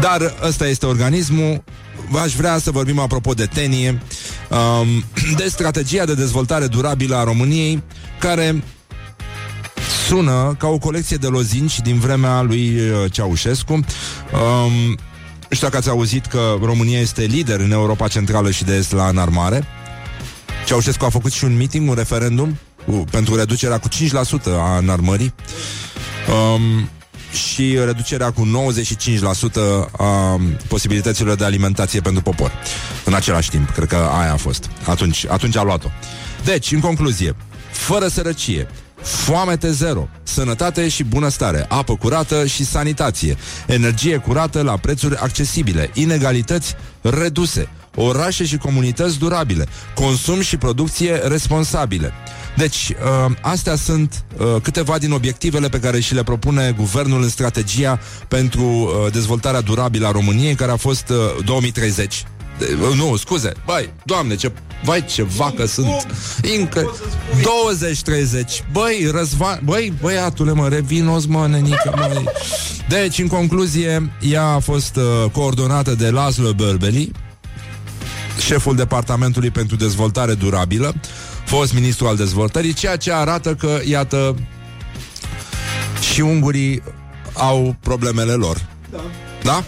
Dar ăsta este organismul, aș vrea să vorbim apropo de tenie, um, de strategia de dezvoltare durabilă a României, care sună ca o colecție de lozinci din vremea lui uh, Ceaușescu. Um, știu dacă ați auzit că România este lider în Europa Centrală și de Est la înarmare. Ceaușescu a făcut și un meeting, un referendum uh, pentru reducerea cu 5% a înarmării. Um, și reducerea cu 95% a posibilităților de alimentație pentru popor. În același timp, cred că aia a fost. Atunci, atunci a luat-o. Deci, în concluzie, fără sărăcie, foamete zero, sănătate și bunăstare, apă curată și sanitație, energie curată la prețuri accesibile, inegalități reduse, orașe și comunități durabile, consum și producție responsabile. Deci, uh, astea sunt uh, câteva din obiectivele pe care și le propune guvernul în strategia pentru uh, dezvoltarea durabilă a României, care a fost uh, 2030. De, uh, nu, scuze, băi, doamne, ce, vai, ce vacă sunt Incă, 20-30 Băi, răzva, băi, băiatule, mă, revinos, mă, nenică, mă Deci, în concluzie, ea a fost uh, coordonată de Laszlo Berbeli Șeful Departamentului pentru Dezvoltare Durabilă fost ministru al dezvoltării, ceea ce arată că, iată, și ungurii au problemele lor. Da. Da?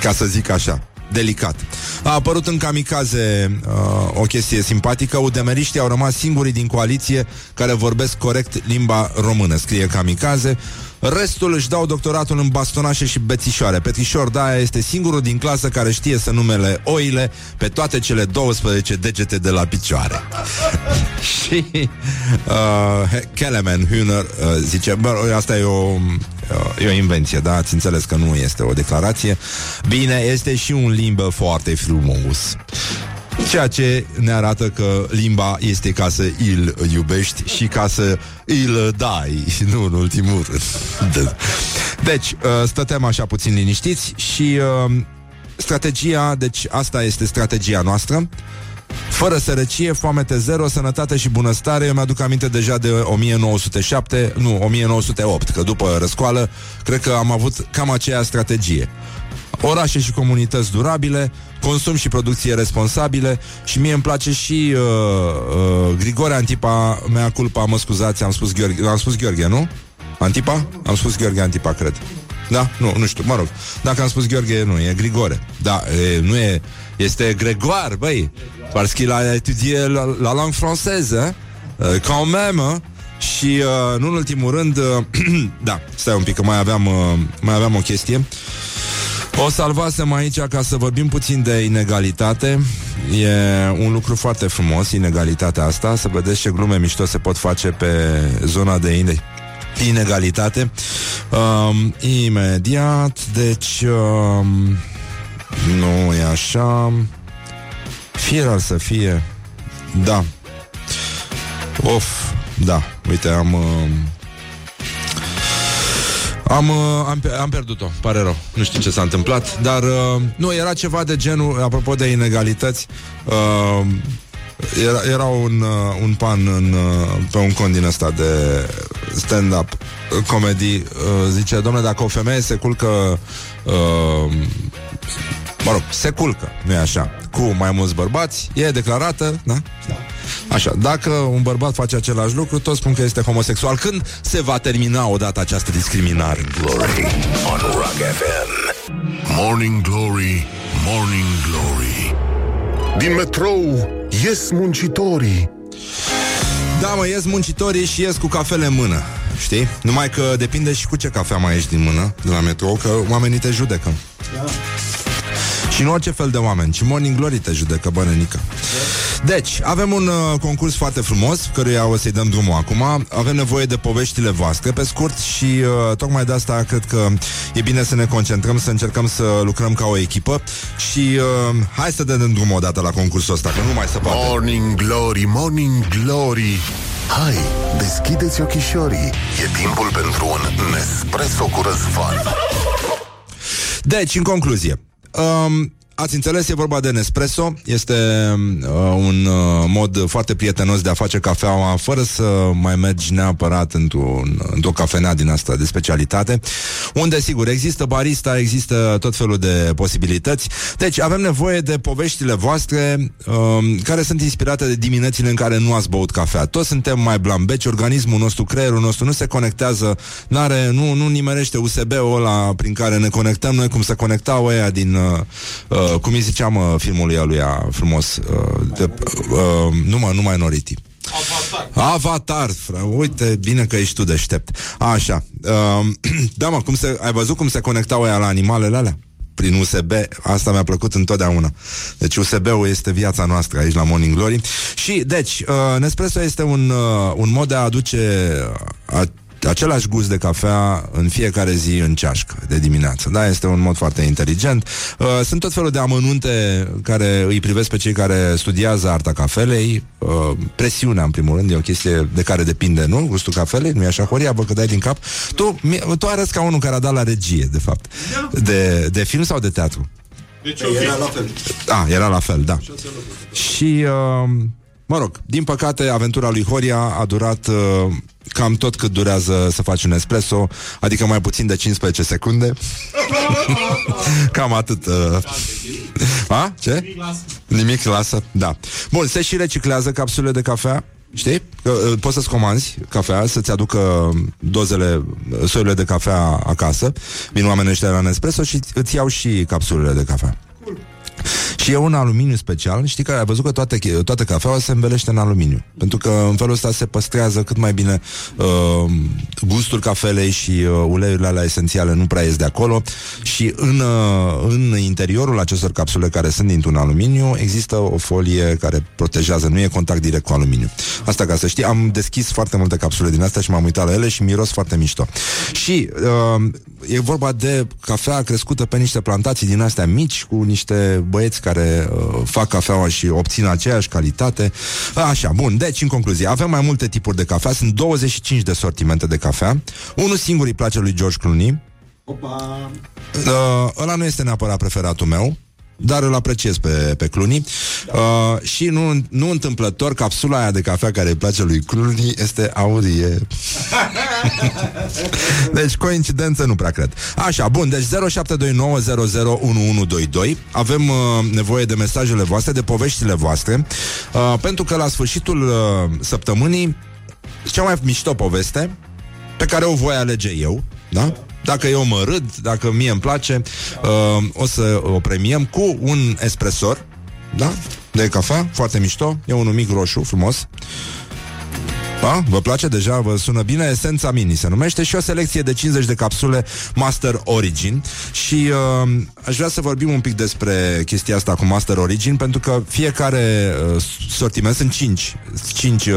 Ca să zic așa, delicat. A apărut în Kamikaze uh, o chestie simpatică. Udemeriștii au rămas singurii din coaliție care vorbesc corect limba română. Scrie Kamikaze. Restul își dau doctoratul în bastonașe și bețișoare. Petișor Daia este singurul din clasă care știe să numele oile pe toate cele 12 degete de la picioare. și uh, Kelemen Hühner uh, zice, bă, asta e o, uh, e o invenție, da? Ați înțeles că nu este o declarație. Bine, este și un limbă foarte frumos. Ceea ce ne arată că limba este ca să îl iubești și ca să îl dai, nu în ultimul rând. Deci, uh, stătem așa puțin liniștiți și uh, strategia, deci asta este strategia noastră. Fără sărăcie, foamete zero, sănătate și bunăstare Eu mi-aduc aminte deja de 1907 Nu, 1908 Că după răscoală, cred că am avut cam aceea strategie orașe și comunități durabile, consum și producție responsabile și mie îmi place și uh, uh, Grigore Antipa, mea culpa, mă scuzați, am spus Gheorghe, am spus Gheorghe, nu? Antipa? Am spus Gheorghe Antipa, cred. Da? Nu, nu știu, mă rog. Dacă am spus Gheorghe, nu, e Grigore. Da, e, nu e, este Gregoire, băi. Parce qu'il a étudié la, la langue française, hein? Uh, quand même, hein? Și, uh, nu în ultimul rând, uh, da, stai un pic, că mai aveam, uh, mai aveam o chestie. O salvasem aici ca să vorbim puțin de inegalitate. E un lucru foarte frumos, inegalitatea asta. Să vedeți ce glume mișto se pot face pe zona de ine- inegalitate. Um, imediat, deci... Um, nu e așa... Fie ar să fie... Da. Of, da. Uite, am... Uh, am, uh, am, am pierdut-o, pare rău. Nu știu ce s-a întâmplat, dar uh, nu, era ceva de genul, apropo de inegalități, uh, era, era un, uh, un pan în, uh, pe un cont din ăsta de stand-up uh, comedy. Uh, zice, domnule, dacă o femeie se culcă uh, mă rog, se culcă, nu e așa, cu mai mulți bărbați, e declarată, da? Da. Așa, dacă un bărbat face același lucru, toți spun că este homosexual. Când se va termina odată această discriminare? Glory on Rock Morning Glory, Morning Glory Din metrou ies muncitorii Da, mă, ies muncitorii și ies cu cafele în mână Știi? Numai că depinde și cu ce cafea mai ești din mână De la metrou, că oamenii te judecă da. Și nu orice fel de oameni, ci Morning Glory te judecă, bănănică. Deci, avem un uh, concurs foarte frumos, căruia o să-i dăm drumul acum. Avem nevoie de poveștile voastre, pe scurt, și uh, tocmai de asta cred că e bine să ne concentrăm, să încercăm să lucrăm ca o echipă și uh, hai să dăm drumul o dată la concursul ăsta, că nu mai se poate. Morning Glory, Morning Glory Hai, deschideți ochișorii E timpul pentru un Nespresso cu răzvan Deci, în concluzie, um, Ați înțeles, e vorba de Nespresso. Este uh, un uh, mod foarte prietenos de a face cafeaua Fără să mai mergi neapărat într-o, într-o cafenea din asta de specialitate Unde, sigur, există barista, există tot felul de posibilități. Deci avem nevoie de poveștile voastre uh, Care sunt inspirate de diminețile în care nu ați băut cafea. Toți suntem mai blambeci, organismul nostru, creierul nostru Nu se conectează, n-are, nu, nu nimerește USB-ul ăla prin care ne conectăm noi Cum se conectau ăia din... Uh, uh, Uh, cum îi ziceam uh, filmul lui frumos, uh, de, uh, nu mă, nu Minority. Avatar. Avatar, fră. Uite, bine că ești tu deștept. Așa. Uh, da, mă, cum se, ai văzut cum se conectau ea la animalele alea? prin USB. Asta mi-a plăcut întotdeauna. Deci USB-ul este viața noastră aici la Morning Glory. Și, deci, uh, Nespresso este un, uh, un mod de a aduce uh, același gust de cafea în fiecare zi în ceașcă de dimineață. Da, este un mod foarte inteligent. Uh, sunt tot felul de amănunte care îi privesc pe cei care studiază arta cafelei. Uh, presiunea, în primul rând, e o chestie de care depinde, nu? Gustul cafelei, nu e așa, Horia, bă, că dai din cap. Tu, tu arăți ca unul care a dat la regie, de fapt. De, de film sau de teatru? Deci era la fel. Ah, era la fel, da. Și, uh, mă rog, din păcate, aventura lui Horia a durat uh, cam tot cât durează să faci un espresso, adică mai puțin de 15 secunde. cam atât. Uh... A? Ce? Nimic lasă. Nimic lasă, da. Bun, se și reciclează capsulele de cafea. Știi? Că, uh, poți să-ți comanzi cafea, să-ți aducă dozele, soiurile de cafea acasă. Vin oamenii ăștia la Nespresso și îți iau și capsulele de cafea. Și e un aluminiu special. Știi că ai văzut că toate, toată cafeaua se învelește în aluminiu. Pentru că în felul ăsta se păstrează cât mai bine uh, gustul cafelei și uh, uleiurile alea esențiale nu prea ies de acolo. Și în, uh, în interiorul acestor capsule care sunt dintr-un aluminiu există o folie care protejează, nu e contact direct cu aluminiu. Asta ca să știi, am deschis foarte multe capsule din astea și m-am uitat la ele și miros foarte mișto. Și uh, e vorba de cafea crescută pe niște plantații din astea mici cu niște băieți care uh, fac cafeaua și obțin aceeași calitate. Așa, bun. Deci, în concluzie, avem mai multe tipuri de cafea. Sunt 25 de sortimente de cafea. Unul singur îi place lui George Clooney. Opa! Uh, ăla nu este neapărat preferatul meu dar îl apreciez pe, pe Cluny. Uh, și nu, nu întâmplător, capsula aia de cafea care îi place lui Cluny este aurie. deci, coincidență, nu prea cred. Așa, bun, deci 0729001122 Avem uh, nevoie de mesajele voastre, de poveștile voastre, uh, pentru că la sfârșitul uh, săptămânii cea mai mișto poveste pe care o voi alege eu, da? Dacă eu mă râd, dacă mie îmi place, uh, o să o premiem cu un espresor, da? De cafea, foarte mișto. E unul mic roșu, frumos. Da? Vă place deja? Vă sună bine? Esența Mini se numește și o selecție de 50 de capsule Master Origin și uh, aș vrea să vorbim un pic despre chestia asta cu Master Origin pentru că fiecare uh, sortiment, sunt 5 5 uh,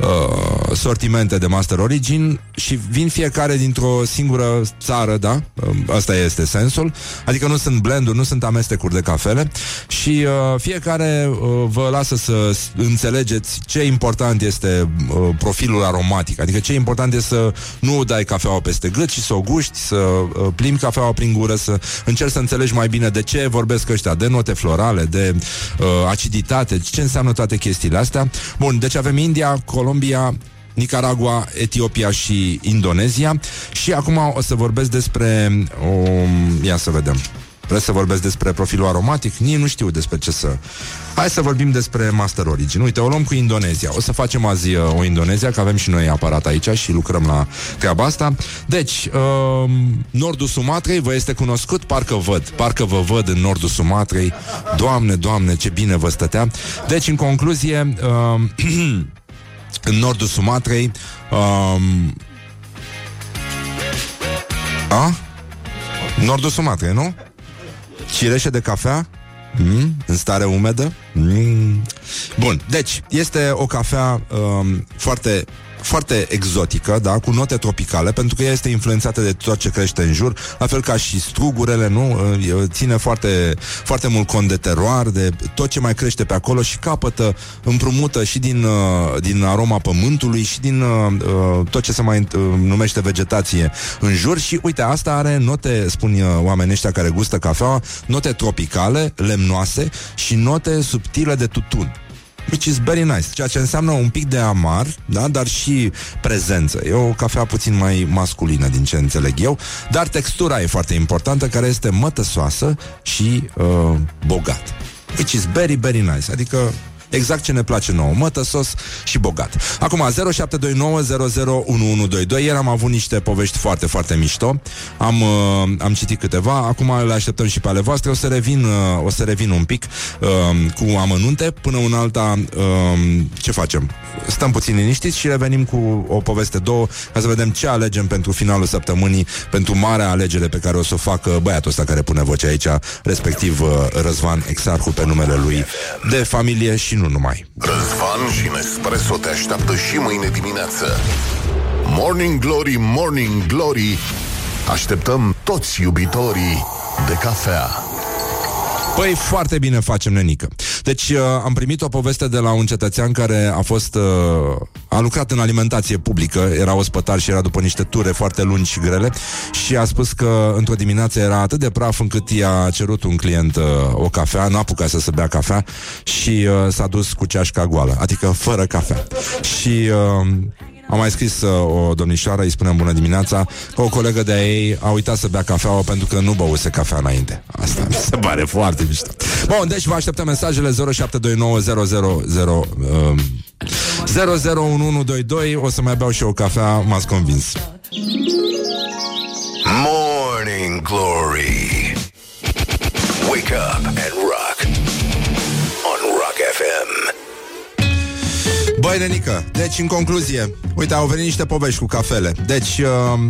uh, sortimente de Master Origin și vin fiecare dintr-o singură țară, da? Uh, asta este sensul. Adică nu sunt blenduri, nu sunt amestecuri de cafele și uh, fiecare uh, vă lasă să înțelegeți ce important este uh, profilul aromatic. Adică ce important este să nu dai cafeaua peste gât, ci să o guști, să uh, plimbi cafeaua prin gură, să încerci să înțelegi mai bine de ce vorbesc ăștia, de note florale, de uh, aciditate, ce înseamnă toate chestiile astea. Bun, deci avem India, Colombia, Nicaragua, Etiopia și Indonezia. Și acum o să vorbesc despre... O... Ia să vedem. Vreți să vorbesc despre profilul aromatic? Nici nu știu despre ce să... Hai să vorbim despre Master Origin. Uite, o luăm cu Indonezia. O să facem azi uh, o Indonezia, că avem și noi aparat aici și lucrăm la treaba asta. Deci, uh, nordul Sumatrei vă este cunoscut? Parcă văd. Parcă vă văd în nordul Sumatrei. Doamne, doamne, ce bine vă stătea. Deci, în concluzie, uh, în nordul Sumatrei, uh, a? Nordul Sumatrei, nu? Cireșe de cafea? Mm, În stare umedă? Mm. Bun, deci Este o cafea um, foarte foarte exotică, da, cu note tropicale, pentru că ea este influențată de tot ce crește în jur, la fel ca și strugurele, nu? Ține foarte, foarte mult cont de teroar, de tot ce mai crește pe acolo și capătă, împrumută și din, uh, din aroma pământului și din uh, uh, tot ce se mai numește vegetație în jur și uite, asta are note, spun oamenii ăștia care gustă cafeaua, note tropicale, lemnoase și note subtile de tutun which is very nice, ceea ce înseamnă un pic de amar, da, dar și prezență. E o cafea puțin mai masculină, din ce înțeleg eu, dar textura e foarte importantă, care este mătăsoasă și uh, bogat. Which is very, very nice. Adică Exact ce ne place nouă, mătă, sos și bogat. Acum, 0729001122. Ieri am avut niște povești foarte, foarte mișto. Am, uh, am citit câteva. Acum le așteptăm și pe ale voastre. O să revin, uh, o să revin un pic uh, cu amănunte. Până un alta, uh, ce facem? Stăm puțin liniștiți și revenim cu o poveste două ca să vedem ce alegem pentru finalul săptămânii, pentru marea alegere pe care o să o facă băiatul ăsta care pune voce aici, respectiv uh, Răzvan Exarhu pe numele lui de familie și nu numai. Răzvan și Nespresso te așteaptă și mâine dimineață. Morning Glory, Morning Glory, așteptăm toți iubitorii de cafea. Păi foarte bine facem, nenică. Deci uh, am primit o poveste de la un cetățean care a fost uh, a lucrat în alimentație publică, era ospătar și era după niște ture foarte lungi și grele și a spus că într-o dimineață era atât de praf încât i-a cerut un client uh, o cafea, n-a apucat să se bea cafea și uh, s-a dus cu ceașca goală, adică fără cafea. Și uh, am mai scris uh, o domnișoară, îi spunem bună dimineața, că o colegă de ei a uitat să bea cafeaua pentru că nu băuse cafea înainte. Asta mi se pare foarte mișto. Bun, deci vă așteptăm mesajele 072900 um, 001122 O să mai beau și o cafea, m-ați convins. Morning Glory. Wake up Băi, nenică, deci în concluzie Uite, au venit niște povești cu cafele. Deci, uh,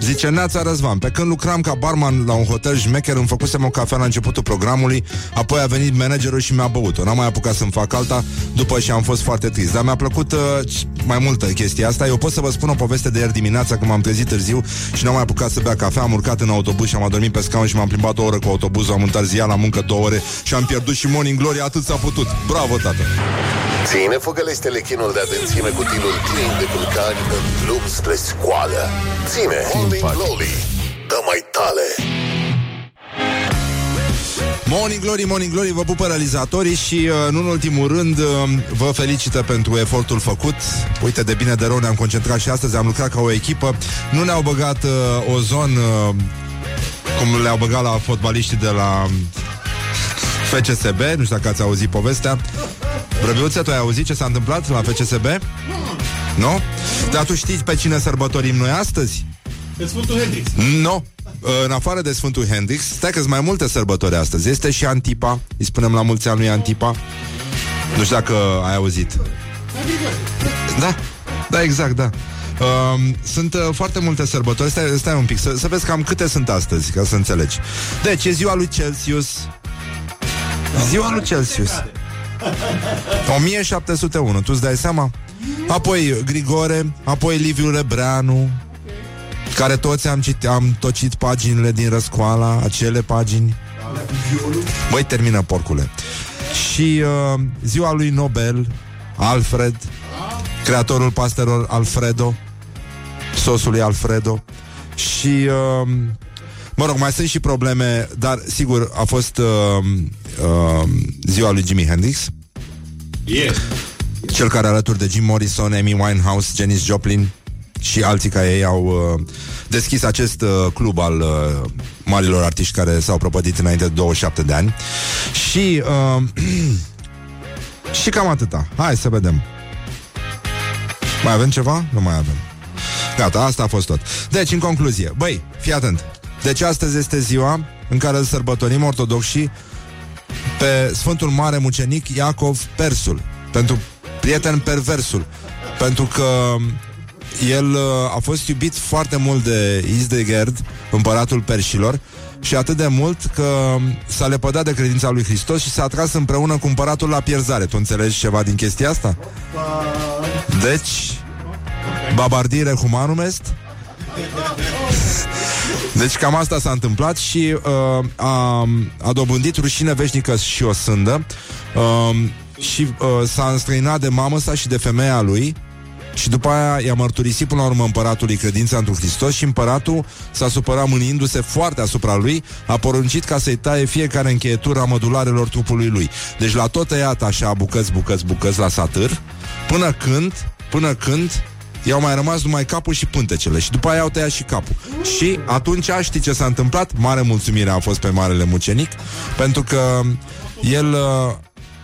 zice Neața Răzvan Pe când lucram ca barman la un hotel șmecher Îmi făcusem o cafea la începutul programului Apoi a venit managerul și mi-a băut-o. N-am mai apucat să-mi fac alta După și am fost foarte trist. Dar mi-a plăcut uh, mai multă chestia asta. Eu pot să vă spun o poveste de ieri dimineața Când m-am trezit târziu și n-am mai apucat să bea cafea. Am urcat în autobuz și am adormit pe scaun Și m-am plimbat o oră cu autobuzul. Am întârziat la muncă două ore Și am pierdut și morning glory. Atât s-a putut. Bravo, tată! Ține făgălește lechinul de adânțime cu tilul plin de vulcani în drum spre scoală. Ține, Morning Glory, dă mai tale. Morning Glory, Morning Glory, vă pupă realizatorii și, uh, nu în ultimul rând, uh, vă felicită pentru efortul făcut. Uite, de bine de rău ne-am concentrat și astăzi, am lucrat ca o echipă. Nu ne-au băgat uh, o zonă uh, cum le-au băgat la fotbaliștii de la FCSB, nu știu dacă ați auzit povestea. Brăbiuță, tu ai auzit ce s-a întâmplat la FCSB? Nu? Dar tu știți pe cine sărbătorim noi astăzi? Pe Sfântul Hendrix. Nu. În afară de Sfântul Hendrix, stai că sunt mai multe sărbători astăzi. Este și Antipa, îi spunem la mulți ani lui Antipa. Nu știu dacă ai auzit. Da, da, exact, da. Uh, sunt uh, foarte multe sărbători stai, stai un pic, să, să vezi cam câte sunt astăzi Ca să înțelegi Deci e ziua lui Celsius Ziua lui Celsius 1701, tu îți dai seama? Apoi Grigore, apoi Liviu Rebreanu, care toți am, cit- am tocit paginile din răscoala, acele pagini. Băi, termină, porcule. Și uh, ziua lui Nobel, Alfred, creatorul pastelor Alfredo, sosului Alfredo. Și, uh, mă rog, mai sunt și probleme, dar sigur a fost uh, uh, ziua lui Jimi Hendrix, Yeah. cel care alături de Jim Morrison, Amy Winehouse, Janis Joplin și alții ca ei au uh, deschis acest uh, club al uh, marilor artiști care s-au prăpădit înainte de 27 de ani. Și uh, și cam atâta. Hai să vedem. Mai avem ceva? Nu mai avem. Gata, asta a fost tot. Deci, în concluzie, băi, fii atent. Deci astăzi este ziua în care îl sărbătorim ortodoxii pe Sfântul Mare Mucenic Iacov Persul, pentru prieten perversul, pentru că el uh, a fost iubit foarte mult de Isdegerd, împăratul perșilor, și atât de mult că s-a lepădat de credința lui Hristos și s-a atras împreună cu împăratul la pierzare. Tu înțelegi ceva din chestia asta? Deci, babardire humanum est? Deci cam asta s-a întâmplat și uh, a, a dobândit rușine veșnică și o sândă uh, și uh, s-a înstrăinat de mamă sa și de femeia lui și după aia i-a mărturisit până la urmă împăratului credința într Hristos și împăratul s-a supărat mânindu-se foarte asupra lui, a poruncit ca să-i taie fiecare încheietură a mădularelor trupului lui. Deci la tot tăiat așa bucăți, bucăți, bucăți la satâr, până când, până când i-au mai rămas numai capul și pântecele și după aia au tăiat și capul. Și atunci știi ce s-a întâmplat? Mare mulțumire a fost pe Marele Mucenic, pentru că el uh,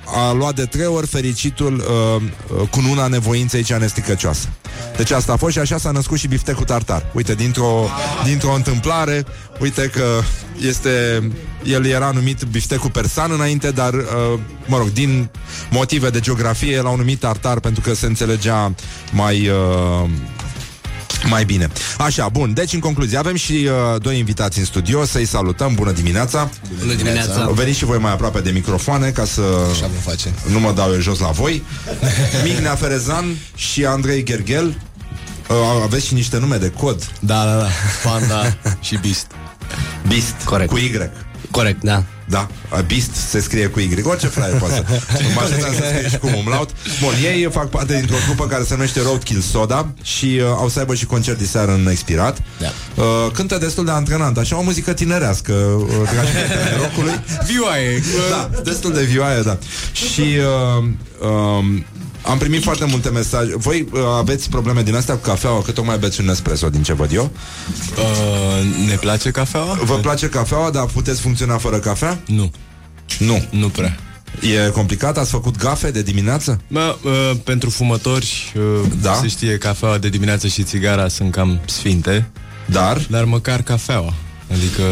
a luat de trei ori fericitul uh, uh, cununa nevoinței cea nesticăcioasă. Deci asta a fost și așa s-a născut și biftecul tartar. Uite, dintr-o, dintr-o întâmplare, uite că este, el era numit biftecul persan înainte, dar, uh, mă rog, din motive de geografie l-au numit tartar pentru că se înțelegea mai... Uh, mai bine. Așa, bun. Deci, în concluzie, avem și uh, doi invitați în studio. Să-i salutăm. Bună dimineața! Bună dimineața! Veniți și voi mai aproape de microfoane ca să Așa vom face. nu mă dau eu jos la voi. Mignea Ferezan și Andrei Gergel. Uh, aveți și niște nume de cod. Da, da, da. Panda și Beast. Beast. Corect. Cu Y. Corect, da. Da, Beast se scrie cu Y Orice fraier poate să În majoritatea se scrie și cu umlaut Bun, ei fac parte dintr-o grupă care se numește Roadkill Soda Și uh, au să aibă și concert de seară în Expirat Da. uh, Cântă destul de antrenant Așa o muzică tinerească uh, Dragi prieteni ai rockului Vioaie. Da, destul de vioaie, da Și uh, uh, am primit foarte multe mesaje Voi uh, aveți probleme din astea cu cafeaua Că tocmai beți un espresso din ce văd eu Uh, ne place cafeaua? Vă place cafeaua, dar puteți funcționa fără cafea? Nu, Nu nu prea. E complicat? Ați făcut gafe de dimineață? Bă, uh, pentru fumători, uh, Da. se știe cafeaua de dimineață și țigara sunt cam sfinte, Dar? dar măcar cafeaua. Adică,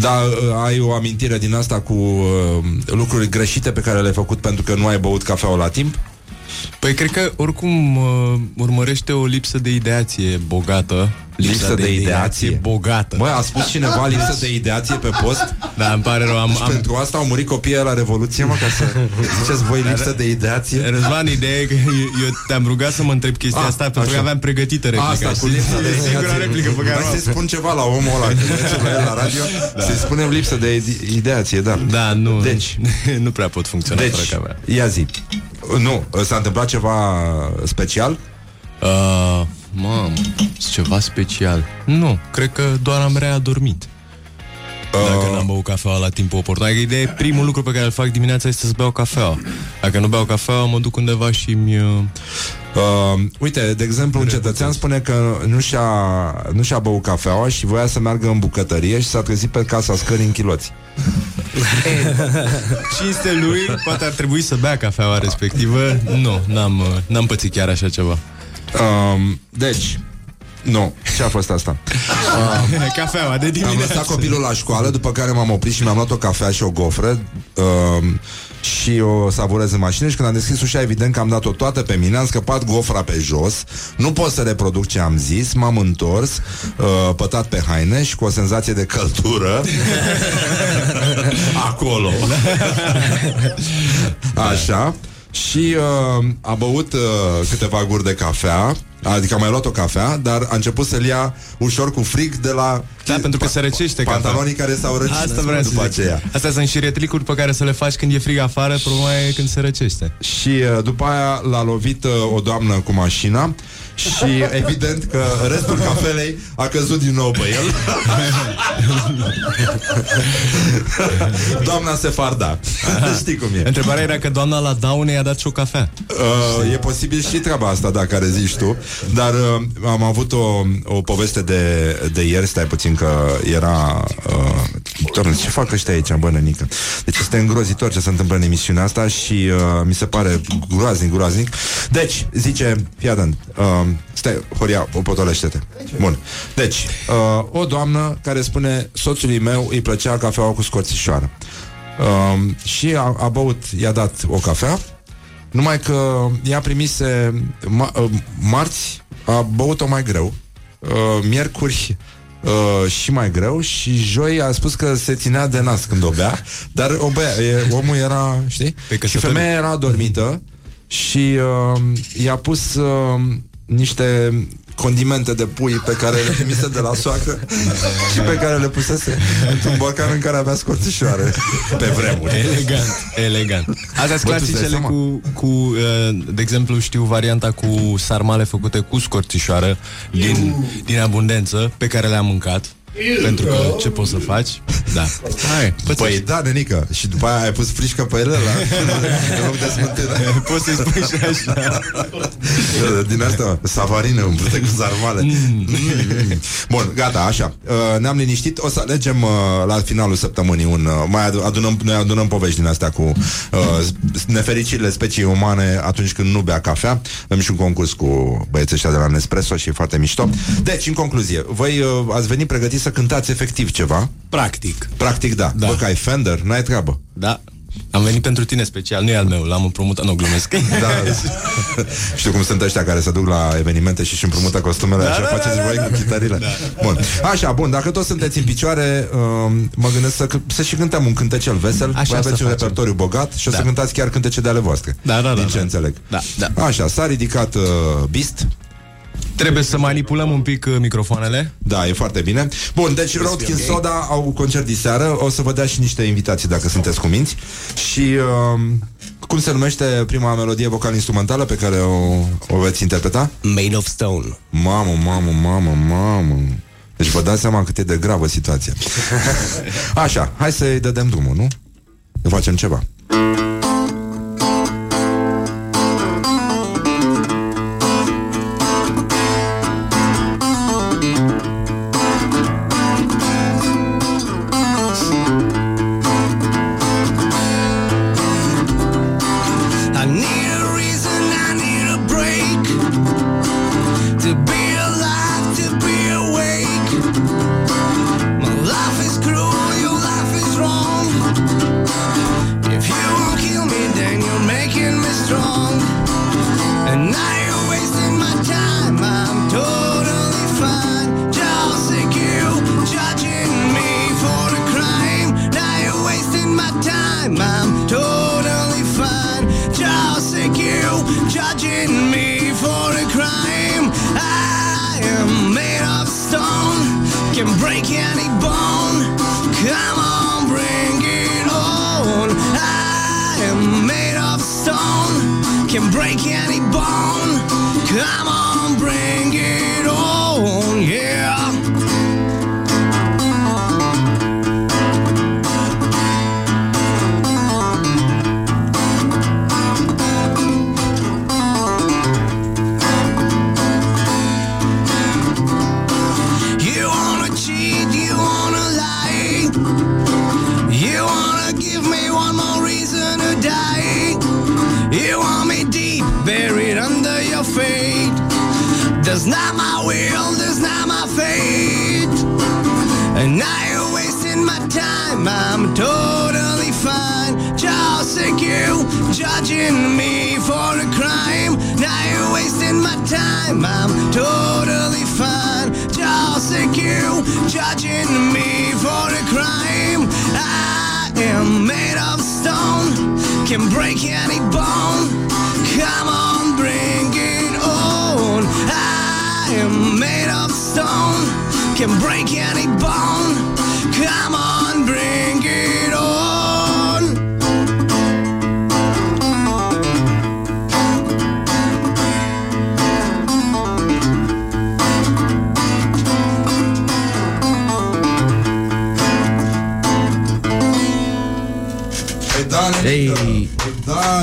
Da, uh, ai o amintire din asta cu uh, lucruri greșite pe care le-ai făcut pentru că nu ai băut cafeaua la timp? Păi cred că oricum uh, urmărește o lipsă de ideație bogată. Lipsă de ideație? bogată. Băi, a spus cineva lipsă de ideație pe post? Da, îmi pare rău, am, Și am, pentru asta au murit copiii la Revoluție, mă, ca să ziceți voi lipsă de ideație? Răzvan, ideea e că eu, eu te-am rugat să mă întreb chestia Ah, asta pentru așa. că aveam pregătită replica. Asta, cu știi? lipsa de E singura ideație. replică pe care Hai o am. să-i spun ceva la omul ăla Când mergem la el la radio da. Să-i spunem lipsă de ide- ideație, da Da, nu, Deci, nu prea pot funcționa deci fără cafea. ia zi Nu, s-a întâmplat ceva special? Uh, mamă, ceva special. Nu, cred că doar am readormit. Dacă n-am băut cafeaua la timpul oportun. Adică ideea e primul lucru pe care îl fac dimineața este să beau cafeaua. Dacă nu beau cafeaua, mă duc undeva și mi uh, Uh, uite, de exemplu, un cetățean spune că nu și-a, nu și-a băut cafeaua și voia să meargă în bucătărie și s-a trezit pe casa scării în chiloți. cinste lui, poate ar trebui să bea cafeaua respectivă. Nu, n-am, uh, n-am pățit chiar așa ceva. Uh, deci, nu, ce a fost asta? cafeaua de Am dimineață. lăsat copilul la școală, după care m-am oprit și mi-am luat o cafea și o gofră uh, și o savurez în mașină și când am deschis ușa, evident că am dat-o toată pe mine, am scăpat gofra pe jos, nu pot să reproduc ce am zis, m-am întors, uh, pătat pe haine și cu o senzație de căldură acolo. Așa. Și uh, a băut uh, câteva guri de cafea Adică a mai luat o cafea Dar a început să-l ia ușor cu frig De la Da, pentru că se răcește Pantalonii care s-au răcit Asta vreau să după zic. aceea Astea sunt și retlicuri pe care să le faci când e frig afară, problema e când se răcește. Și uh, după aia l-a lovit uh, o doamnă cu mașina și evident că restul cafelei a căzut din nou pe el. Doamna Sefarda. Știi cum e. Întrebarea era că doamna la daune i-a dat și o cafea. Uh, e posibil și treaba asta, da, care zici tu Dar uh, am avut o, o poveste de, de ieri Stai puțin că era uh, doamne, ce fac ăștia aici, bă, nănică? Deci este îngrozitor ce se întâmplă în emisiunea asta Și uh, mi se pare groaznic, groaznic Deci, zice, fii atent uh, Stai, Horia, o potolește-te. Bun, deci uh, O doamnă care spune Soțului meu îi plăcea cafeaua cu scorțișoară. Uh, Și a, a băut, i-a dat o cafea. Numai că ea primise ma- uh, marți, a băut-o mai greu, uh, miercuri uh, și mai greu. Și joi a spus că se ținea de nas când o bea, dar o bea, e, omul era, știi? Pe și căsătorie. femeia era adormită. Și uh, i-a pus uh, niște condimente de pui pe care le primise de la soacră și pe care le pusese într-un borcan în care avea scorțișoare pe vremuri. Elegant, elegant. Astea sunt Bă, tu îți dai clasicele seama? cu, cu uh, de exemplu, știu varianta cu sarmale făcute cu scorțișoară din, din abundență, pe care le-am mâncat. Pentru că ce poți să faci? Da. Hai, Păi da, nenică. Și după aia ai pus frișcă pe ele la În loc de smântână poți să-i spui și așa. Din asta Savarină umplute cu zarmale. Mm. Bun, gata, așa. Uh, Ne-am liniștit. O să alegem uh, la finalul săptămânii un, uh, Mai adu- adunăm, Noi adunăm povești din astea Cu uh, nefericirile speciei umane Atunci când nu bea cafea. Avem și un concurs cu băieții ăștia de la Nespresso Și e foarte mișto. Deci, în concluzie Voi uh, ați venit pregătiți să cântați efectiv ceva Practic. Practic, da, Da. Bă, că ai Fender, n-ai treabă Da. Am venit pentru tine special, nu e al meu, l-am împrumutat, nu glumesc. Da. Știu cum sunt ăștia care se duc la evenimente și își împrumută costumele da, Așa da, faceți da, voi da, cu chitarile da. Bun, așa, bun, dacă toți sunteți în picioare uh, Mă gândesc să, c- să și cântăm un cântecel vesel Așa Voi să aveți un facem. repertoriu bogat Și o să Da. cântați chiar cântece de ale voastre Da, da, da, Din ce da. înțeleg Da, da. Așa, s-a ridicat uh, Beast Trebuie să manipulăm un pic uh, microfoanele. Da, e foarte bine Bun, deci Roadkin okay. Soda au concert diseară O să vă dea și niște invitații dacă sunteți cuminți Și uh, cum se numește prima melodie vocal-instrumentală Pe care o, o veți interpreta? Made of Stone. Mamă, mamă, mamă, mamă Deci vă dați seama cât e de gravă situația Așa, hai să-i dădem drumul, nu? Să facem ceva break any bone. Come on, bring it on. I am made of stone, can break any bone. Come on, can break any bone. Come on, bring it on. I am made of stone, can break any bone.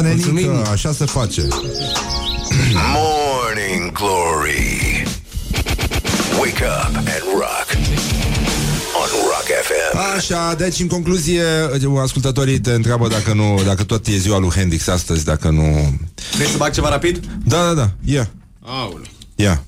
Da, nenică, așa se face Morning Glory. Wake up and rock. On Rock FM. Așa, deci în concluzie Ascultătorii te întreabă dacă nu Dacă tot e ziua lui Hendrix astăzi Dacă nu... Vrei să bag ceva rapid? Da, da, da, ia, Aoleu. ia Păi,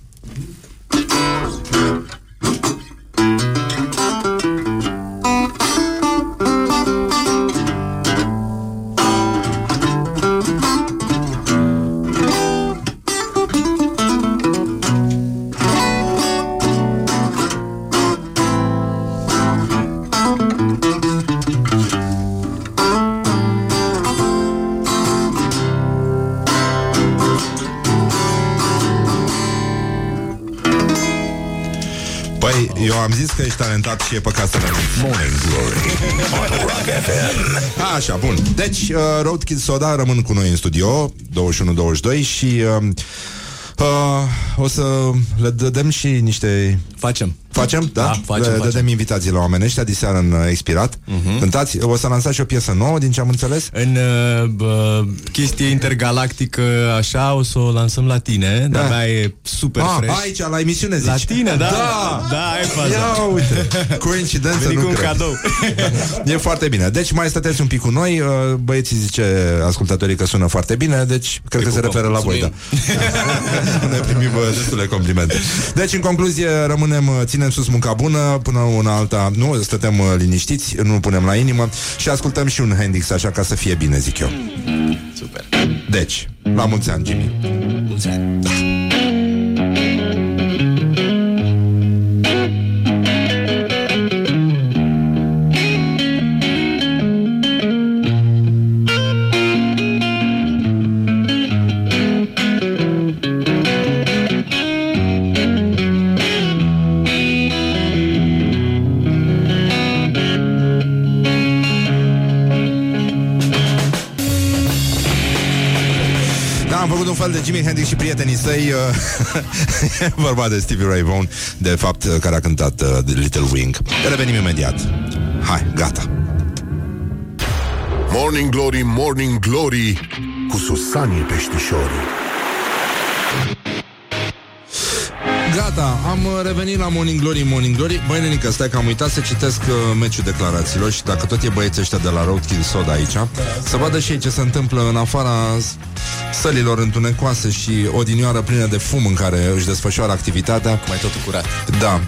și e păcat să renunți Morning Glory. On Rock FM. Așa, bun. Deci, uh, Roadkill Soda rămân cu noi în studio 21-22 și uh, uh, o să le dădem și niște... Facem. Facem? Da? Da, facem, le facem. dădem invitații la oameni ăștia diseară în uh, Expirat. Uh-huh. Cântați, o să lansați și o piesă nouă, din ce am înțeles? În uh, bă, chestie intergalactică așa o să o lansăm la tine, Da. dar da. e super Ah, fresh. aici, la emisiune, zici. La tine, da. Da, Da, ai faza. Ia uite, coincidență Veni nu cu un cred. cadou. E foarte bine. Deci mai stăteți un pic cu noi. uh, Băieții zice ascultătorii că sună foarte bine, deci cred că se pupăm. referă la voi, da. ne primim uh, destule complimente. Deci, în concluzie, rămânem, uh, ținem sus munca bună, până una alta, nu, stătem uh, liniștiți, nu punem la inimă și ascultăm și un Hendrix, așa ca să fie bine, zic eu. Super. Deci, la mulți ani, Jimmy. Mulți ani. Da, fel de Jimi Hendrix și prietenii săi uh, E vorba de Stevie Ray Vaughan De fapt, uh, care a cântat uh, The Little Wing. Revenim imediat. Hai, gata. Morning Glory, Morning Glory Cu Susanii Peștișorii. Gata, am uh, revenit la Morning Glory, Morning Glory. Băi, nenică, stai că am uitat să citesc uh, meciul declarațiilor Și dacă tot e băieții ăștia de la Roadkill Soda aici Să vadă și ei ce se întâmplă în afara s- sălilor întunecoase Și odinioară plină de fum în care își desfășoară activitatea Mai totul curat. Da.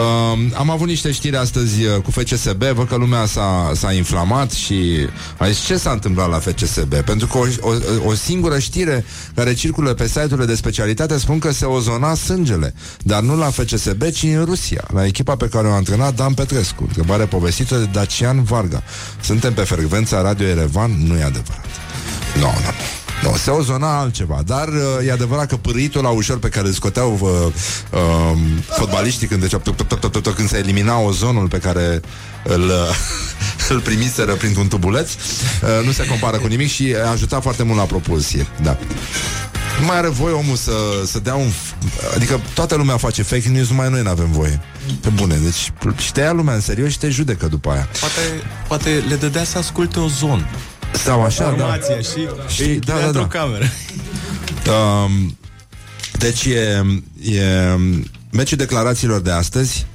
Uh, am avut niște știri astăzi uh, cu FCSB, văd că lumea s-a, s-a inflamat și a zis ce s-a întâmplat la FCSB. Pentru că o, o, o singură știre care circulă pe site-urile de specialitate spun că se ozona sângele, dar nu la FCSB, ci în Rusia, la echipa pe care o antrenat Dan Petrescu. Întrebare povestită de Dacian Varga. Suntem pe frecvența Radio Erevan? Nu e adevărat. Nu, no, nu, no. Nu, se ozona altceva, dar uh, e adevărat că pârâitul la ușor pe care îl scoteau uh, uh, fotbaliștii când, deci, tup, tup, tup, tup, tup, când se elimina ozonul pe care îl, uh, îl primiseră printr-un tubuleț, uh, nu se compară cu nimic și ajuta foarte mult la propulsie. Da. Nu mai are voie omul să, să dea un... f- Adică toată lumea face fake news, numai noi nu avem voie. Pe bune, deci și te ia lumea în serios și te judecă după aia. Poate, poate le dădea să asculte ozon. Sau așa, da. Formația și, Și- și da, da, da, într-o da. cameră. Um, deci e, e meciul declarațiilor de astăzi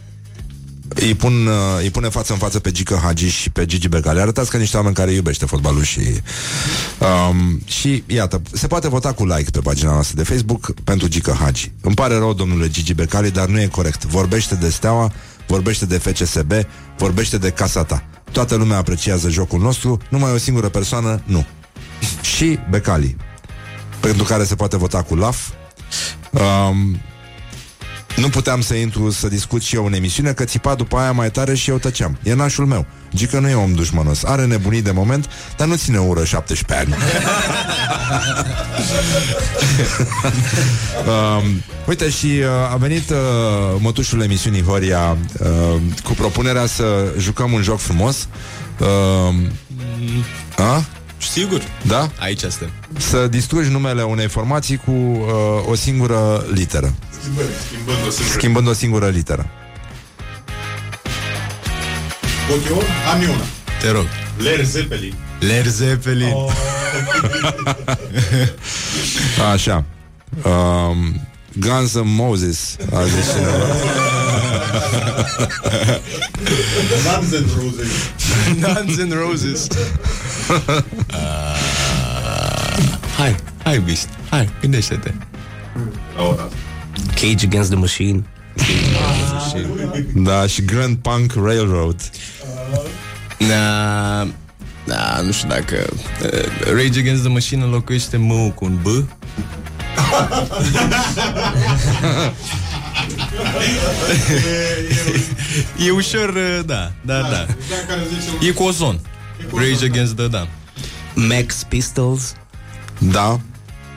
îi, pun, uh, îi pune față în față pe Gică Hagi și pe Gigi Becali. Arătați ca niște oameni care iubește fotbalul și... Um, și iată, se poate vota cu like pe pagina noastră de Facebook pentru Gică Hagi. Îmi pare rău, domnule Gigi Becali, dar nu e corect. Vorbește de Steaua, vorbește de FCSB, vorbește de casa ta. Toată lumea apreciază jocul nostru, numai o singură persoană, nu. și Becali pentru care se poate vota cu LAF. Um, nu puteam să intru să discut și eu în emisiune Că țipa după aia mai tare și eu tăceam. E nașul meu. Gică nu e om dușmanos Are nebunii de moment Dar nu ține ură 17 ani. Um, Uite și uh, a venit uh, Mătușul emisiunii Horia uh, Cu propunerea să jucăm un joc frumos. Uh, a? Sigur. Da? Aici suntem. Să distrugi numele unei formații cu uh, o singură literă Schimbând o singură. Schimbând o singură literă Pot eu? Am eu una. Te rog. Ler Zeppelin. Led Zeppelin. Oh. Așa. Um, Guns N' Moses, a zis cineva. Guns N' Roses. Guns N' Roses. uh, hai, hai, Beast. Hai, gândește-te. Cage Against the Machine. Da, și Grand Punk Railroad. Na, da, nu știu dacă uh, Rage Against the Machine înlocuiește M cu un B. e ușor, uh, da, da, da. E cu ozon. Rage Against the, da. Max Pistols. Da.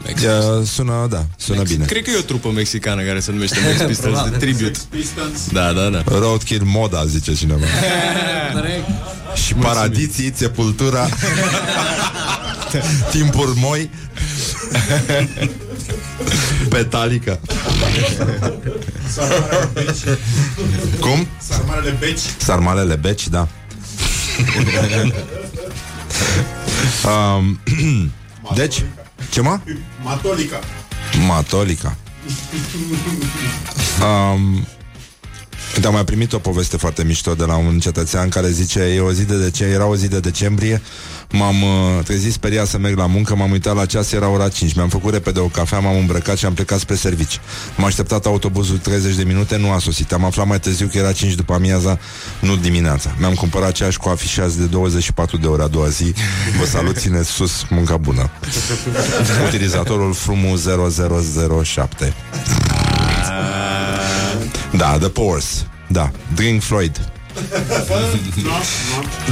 Uh, sună, da, sună bine. Cred că e o trupă mexicană care se numește Max Pistols de tribute. Da, da, da. Roadkill Moda, zice cineva. și Paradiții, Sepultura, Timpuri Moi, Petalica. Cum? Sarmarele beci. Sarmalele Beci, da. um, deci, ce mă? Matolica. Matolica. Um, Uite, am mai primit o poveste foarte mișto de la un cetățean care zice e o zi de decembrie, era o zi de decembrie, m-am uh, trezit speriat să merg la muncă, m-am uitat la ceas, era ora 5, mi-am făcut repede o cafea, m-am îmbrăcat și am plecat spre servici. M-a așteptat autobuzul 30 de minute, nu a sosit. Am aflat mai târziu că era 5 după amiaza, nu dimineața. Mi-am cumpărat ceaș cu afișați de 24 de ore a doua zi. Vă salut, țineți sus, munca bună. Utilizatorul Frumu 0007. Da, The Pores. Da, Drink Floyd.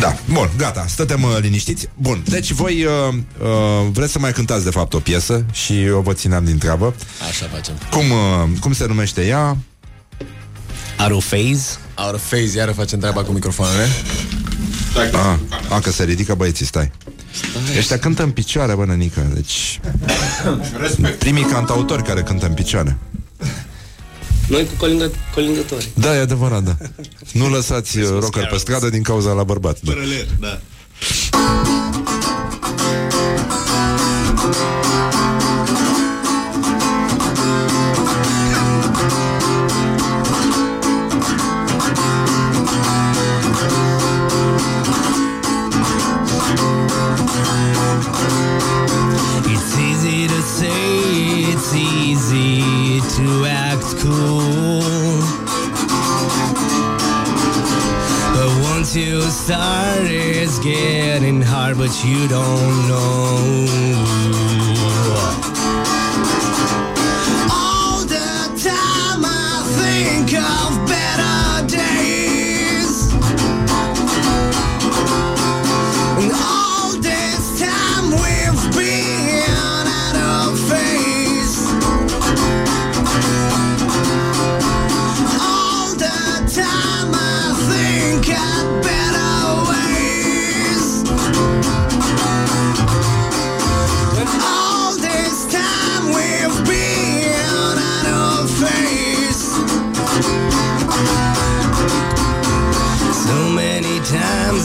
Da, bun, gata, stătem uh, liniștiți Bun, deci voi uh, uh, vreți să mai cântați de fapt o piesă Și eu vă țineam din treabă Așa facem. Cum, uh, cum se numește ea? Out of Phase. Out of phase, iară facem treaba cu microfoanele. A, a că se ridică băieții, stai Ăștia cântă în picioare, bă, nănică Deci, primii cantautori care cântă în picioare Noi cu colindă, colindători. Da, e adevărat, da Nu lăsați uh, rocker pe stradă din cauza la bărbat da. da. Start, it's getting hard, but you don't know.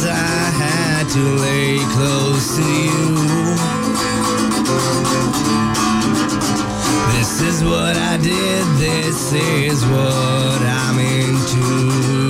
I had to lay close to you. This is what I did, this is what I'm into.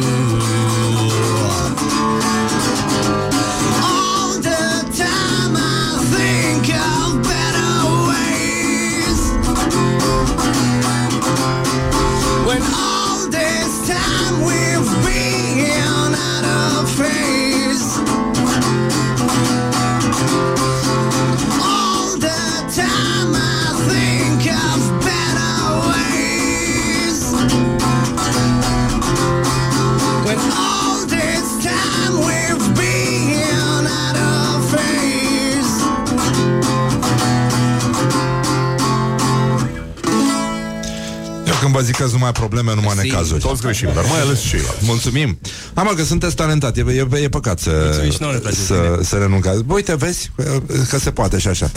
Vă zic că numai probleme, numai necazuri Toți greșim, dar mai ales ceilalți. Mulțumim. Am că sunteți talentat, e, e, e păcat să, Mulțumim și nouă ne place să, să renuncați. Bă, uite, vezi că, că se poate și așa.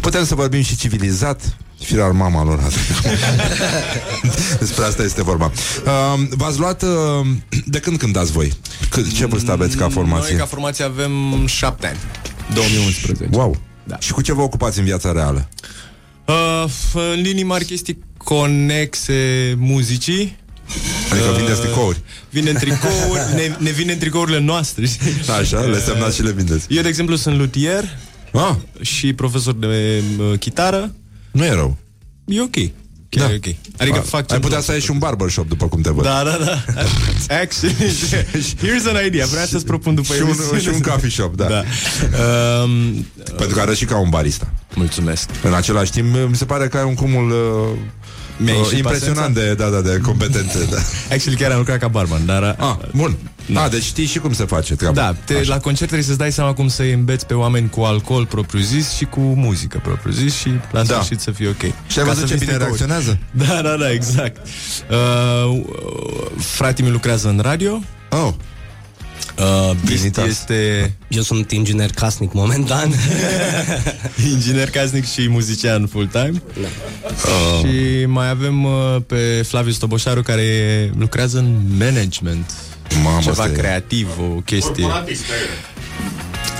Putem să vorbim și civilizat, firar mama lor. Despre asta este vorba. Uh, v-ați luat... Uh, de când cântați voi? C- ce vârstă aveți ca formație? Noi ca formație avem șapte ani. 2011. Wow. Da. Și cu ce vă ocupați în viața reală? Uh, în linii mari chestii conexe muzicii. Adică Uh, vindeți tricouri. Vindem tricouri, ne, ne vindem tricourile noastre. știi? Așa, le semnați și le vindeți. Eu, de exemplu, sunt luthier Ah, și profesor de uh, chitară. nu e rău. E ok. Chiar Da. e ok. Adică Ah, fac Ai ce putea să ai și un barbershop după cum te văd. Da, da, da. Actually, here's an idea. Vreau să-ți propun după și, un, emisiune. și un coffee shop, da. Da. Um, Pentru că arăți și ca un barista. mulțumesc. În același timp, mi se pare că ai un cumul uh, Mi-a uh, ieșit impresionant de, da, da, de competențe. Da. Actually, chiar am lucrat ca barman, dar... Ah, bun. Da. Ah, deci știi și cum se face treaba. Da, te, la concert trebuie să-ți dai seama cum să-i îmbeți pe oameni cu alcool propriu-zis și cu muzică propriu-zis și la Da. sfârșit să fie ok. Și ai Ca văzut să ce vinzi bine tricouri. reacționează? Da, da, da, exact. Uh, fratele meu lucrează în radio. Oh, Uh, Bisti Trinitas. este Eu sunt inginer casnic momentan. inginer casnic și muzician full-time. Da. Uh. Și mai avem uh, pe Flavius Toboșaru care lucrează în management. Mamă, ceva asta e- creativ, o chestie. Corporatist,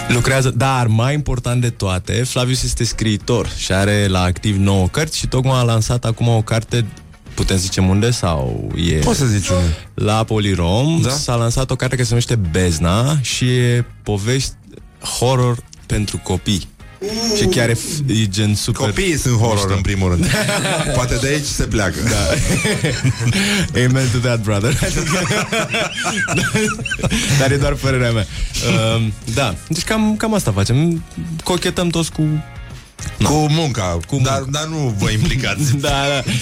Lucrează, dar mai important de toate, Flavius este scriitor și are la activ 9 cărți și tocmai a lansat acum o carte Putem zice unde sau e Poți să zici unde. la Polirom Da? s-a lansat o carte care se numește Bezna și e povești horror pentru copii. Și chiar e, f- e gen super Copiii sunt horror în primul rând. Poate de aici se pleacă. Da. Amen to that, brother. Dar e doar părerea mea. Uh, da, deci cam, cam asta facem. Cochetăm toți cu... Cu munca, Cu dar, munca. dar nu vă implicați. Da, da.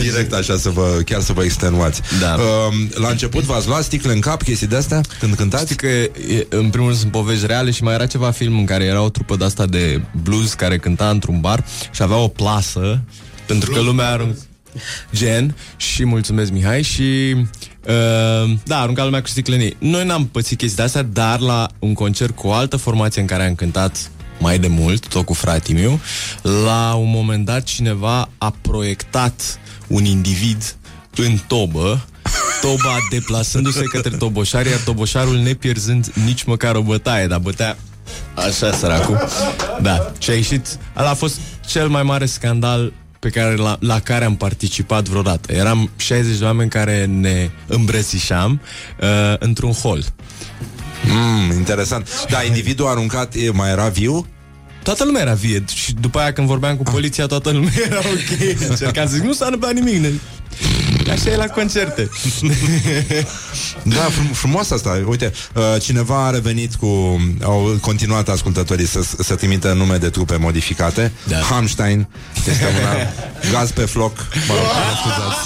Direct așa să vă, chiar să vă extenuați. Da. Um, la început v-ați luat sticle în cap, chestii de astea, când cântați? Știi că, e, în primul rând, sunt povești reale și mai era ceva film în care era o trupă de asta de blues care cânta într-un bar și avea o plasă pentru că lumea arunca gen și mulțumesc Mihai și uh, da, arunca lumea cu sticlenii. Noi n-am pățit chestii de astea, dar la un concert cu o altă formație în care am cântat mai de mult, tot cu fratii meu, la un moment dat cineva a proiectat un individ în tobă toba deplasându-se către toboșar, iar toboșarul nepierzând nici măcar o bătaie, dar bătea așa săracul. Da, și a ieșit, ăla a fost cel mai mare scandal pe care, la, la care am participat vreodată. Eram 60 de oameni care ne îmbrățișam uh, într-un hol. Mm, interesant. Da, individul aruncat e, mai era viu? Toată lumea era vie și după aia când vorbeam cu poliția, toată lumea era ok. Încercam să zic, nu s-a întâmplat nimic. Ne... Așa e la concerte. Da, frum- frumos asta. Uite, uh, cineva a revenit cu... Au continuat ascultătorii să, să trimită nume de trupe modificate. Da. Hamstein este una. Gaz pe floc. Mă rog, mă scuzați.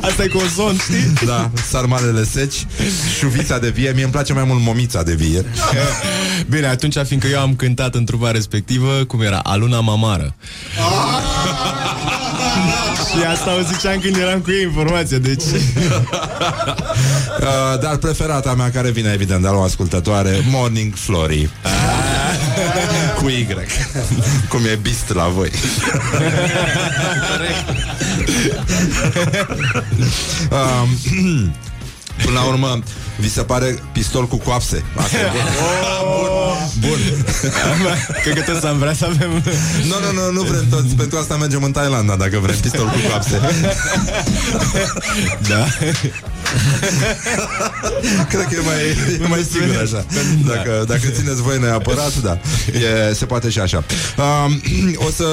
Asta e cu ozon, știi? Da, sarmalele seci, șuvița de vie. Mie îmi place mai mult momița de vie. Bine, atunci, fiindcă eu am cântat în trupa respectivă, cum era? Aluna Mamară. Și asta o ziceam când eram cu ei informația, deci... Uh, dar preferata mea care vine evident de la o ascultătoare Morning Flory Cu Y Cum e bist la voi um, Până la urmă Vi se pare pistol cu coapse? Asta e bun. Bun Cred că toți am vrea să avem... Nu, nu, nu, nu vrem toți. Pentru asta mergem în Thailanda Dacă vrem pistol cu coapse. Da? Cred că e mai, e mai sigur așa. Dacă, dacă țineți voi neapărat Da, e, se poate și așa. Um, O să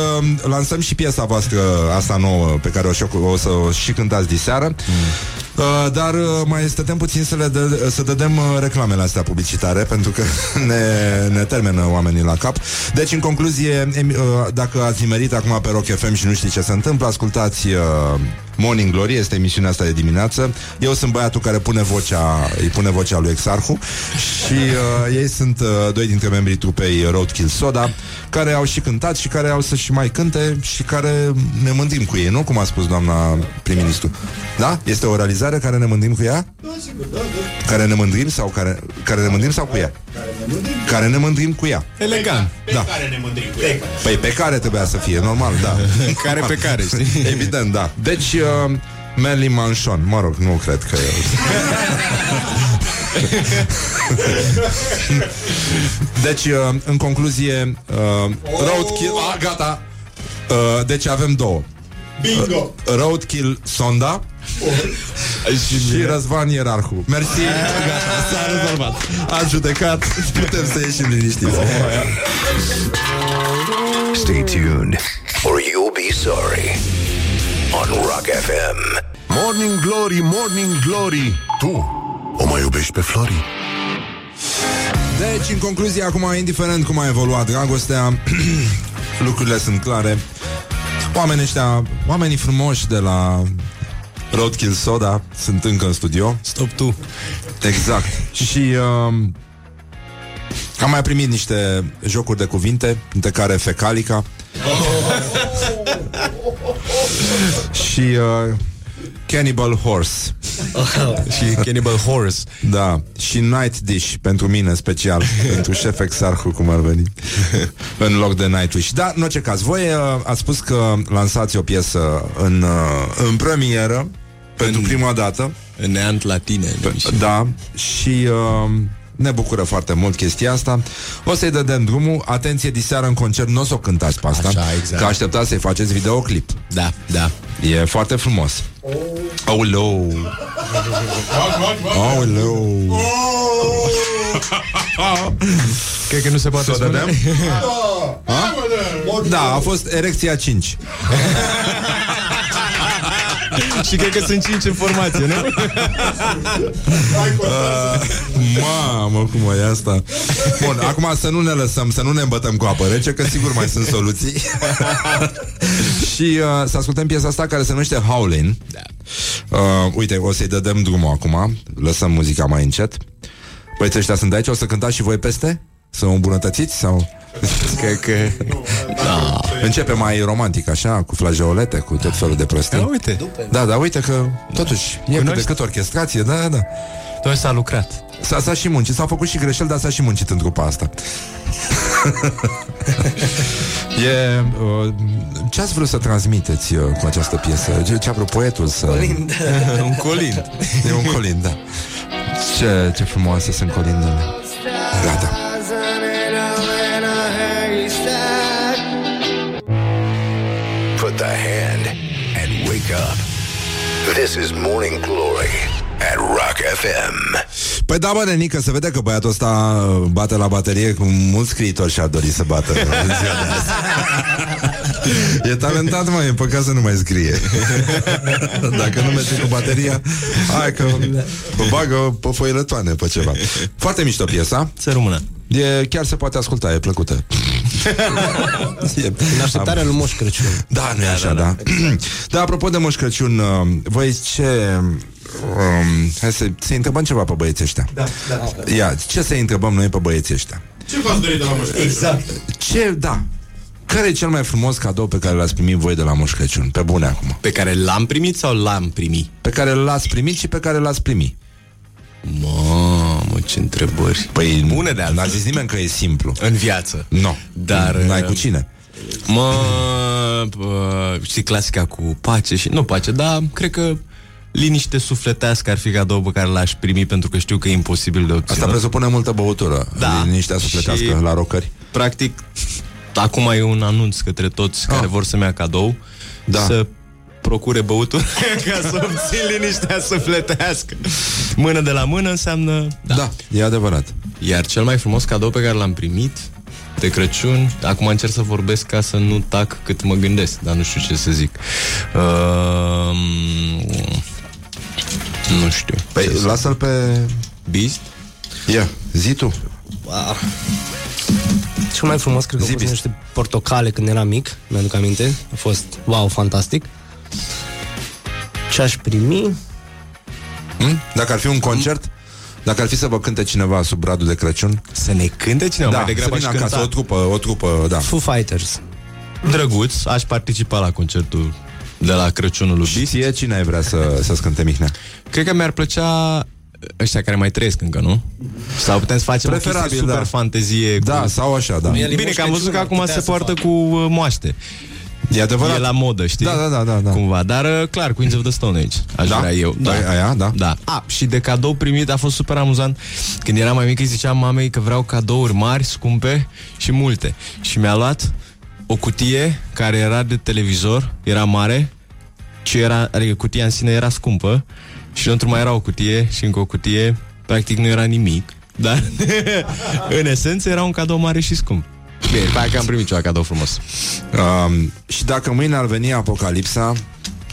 lansăm și piesa voastră Asta nouă Pe care o, și- o să o și cântați diseară Uh, dar uh, mai stătem puțin să, le dă, să dădem uh, reclamele astea publicitare Pentru că ne, ne termină oamenii la cap. Deci, în concluzie, em, uh, dacă ați nimerit acum pe Rock FM și nu știți ce se întâmplă Ascultați uh, Morning Glory, este emisiunea asta de dimineață Eu sunt băiatul care pune vocea, îi pune vocea lui Exarhu Și uh, ei sunt uh, doi dintre membrii trupei Roadkill Soda Care au și cântat și care au să și mai cânte Și care ne mândrim cu ei, nu? Cum a spus doamna prim-ministru Da? Este o realizare care ne mândrim cu ea? Care ne mândrim sau care, care ne mândrim sau cu ea? Care ne mândrim cu ea Elegant. Da. Care ne mândrim cu ei? Păi pe care trebuia să fie, normal, da Care pe care, știi? Evident, da Deci, uh, Merlin Manson Mă rog, nu cred că e Deci, uh, în concluzie, uh, Roadkill... Ah, gata! Uh, deci avem două. Bingo! Roadkill Sonda și Răzvan Ierarhu. Mersi, gata, s-a rezolvat. Am judecat, putem să ieșim liniștiți. Stay tuned, or you'll be sorry. On Rock FM. Morning Glory, Morning Glory Tu o mai iubești pe Flori? Deci, în concluzie, acum, indiferent cum a evoluat dragostea, lucrurile sunt clare. Oamenii ăștia, oamenii frumoși de la Roadkill Soda sunt încă în studio. Stop tu. Exact. Și um, am mai primit niște jocuri de cuvinte, între care fecalica. și uh, Cannibal Horse. Și Cannibal Horse. Da, și Night Dish pentru mine special, pentru șef exarhu cum ar veni, în loc de Nightwish. Da, în orice caz, voi uh, ați spus că lansați o piesă în, uh, în premieră, pentru prima dată. În neant la tine. Da, și uh, ne bucură foarte mult chestia asta. O să-i dăm drumul. Atenție, diseară în concert nu o să o cântați pe asta, Așa, exact. că așteptați să-i faceți videoclip. Da, da. E foarte frumos. Aoleu! Aoleu! Cred că nu se poate Să o spune. dădem? Da, a fost erecția 5. Și cred că sunt cinci în formație, nu? Mamă, cum e asta Bun, acum să nu ne lăsăm Să nu ne îmbătăm cu apă rece Că sigur mai sunt soluții Și uh, să ascultăm piesa asta Care se numește Howlin da. uh, Uite, o să-i dăm drumul acum Lăsăm muzica mai încet Băieții ăștia sunt de aici O să cântați și voi peste? Să o îmbunătățiți? Sau... Cred că... Da. Începe mai romantic, așa, cu flageolete, cu tot felul de prostii. Da, uite. Da, da, uite că totuși e cât de Cunoști? cât orchestrație, da, da. Toi s-a lucrat. S-a, s-a și muncit, s-au făcut și greșeli, dar s-a și muncit în trupa asta. e, uh, ce ați vrut să transmiteți uh, cu această piesă? Ce, ce a vrut poetul să... Un colind. E un colind, da. Ce, ce frumoase sunt colindele. Gata. Put This is Morning Glory at Rock FM. Păi da, bă, nenică, se vede că băiatul ăsta uh, bate la baterie cu mulți scriitori și-ar dori să bată în ziua de azi. E talentat, mă, e păcat să nu mai scrie Dacă nu merge cu bateria Hai că o bagă pe foilătoane, pe ceva Foarte mișto piesa Să rămână. E, chiar se poate asculta, e plăcută e, În așteptarea lui Moș Crăciun. Da, nu e așa, da da. da, apropo de Moș Crăciun uh, Voi ce... Um, hai să, să întrebăm ceva pe băieții ăștia da, da. Ia, ce să întrebăm noi pe băieții ăștia? Ce v-ați dorit de la Moș Crăciun? Exact. Ce, da Care e cel mai frumos cadou pe care l-ați primit voi de la Moș Crăciun? Pe bune acum Pe care l-am primit sau l-am primit? Pe care l-ați primit și pe care l-ați primit Mamă, ce întrebări. Păi, Bune de altfel. N-a zis nimeni că e simplu În viață. Nu, no. Dar, N-ai uh, cu cine Mă, uh, știi, clasica cu pace și... Nu pace, dar cred că liniște sufletească ar fi cadou pe care l-aș primi pentru că știu că e imposibil de obținut. Asta presupune multă băutură Da. Liniștea sufletească Și- la rocări Practic, acum e un anunț către toți Ah. care vor să-mi ia cadou Da. să procure băutură ca să obțin liniștea sufletească. Mână de la mână înseamnă... Da, da e adevărat Iar cel mai frumos cadou pe care l-am primit de Crăciun, acum încerc să vorbesc ca să nu tac cât mă gândesc, dar nu știu ce să zic. Uh, nu știu. Păi Ce să- lasă-l pe... Beast? Ia, zi tu Wow. Cel mai frumos, cred că au fost Zibis. niște portocale când eram mic, mi-aduc aminte. A fost, wow, fantastic. Ce aș primi? hm? Dacă ar fi un concert Dacă ar fi să vă cânte cineva sub bradul de Crăciun Să ne cânte cineva, Da, mai să degrabă aș vină cânta. acasă o trupă, o trupă, da Foo Fighters. Drăguț, aș participa la concertul de la Crăciunul lui Și Beast. ție cine ai vrea să, să-ți cânte Mihnea? Cred că mi-ar plăcea ăștia care mai trăiesc încă, nu? Sau putem să facem o Preferabil, chestie super da. fantezie cu... Da, sau așa, da El e Bine Moș că am văzut Crăciun, că ar acum putea se să poartă facă. cu uh, moaște. E adevărat. E la modă, știi? Da, da, da, da, da. Cumva, dar uh, clar, Queens of the Stone Age Aș Da? vrea eu Da, aia, da. da. A, și de cadou primit a fost super amuzant Când eram mai mic îi ziceam mamei că vreau cadouri mari, scumpe și multe Și mi-a luat o cutie care era de televizor Era mare și era, adică cutia în sine era scumpă Și înăuntru mai era o cutie și încă o cutie Practic nu era nimic Dar în esență era un cadou mare și scump Bine, după aia că am primit ceva cadou frumos Um, și dacă mâine ar veni apocalipsa,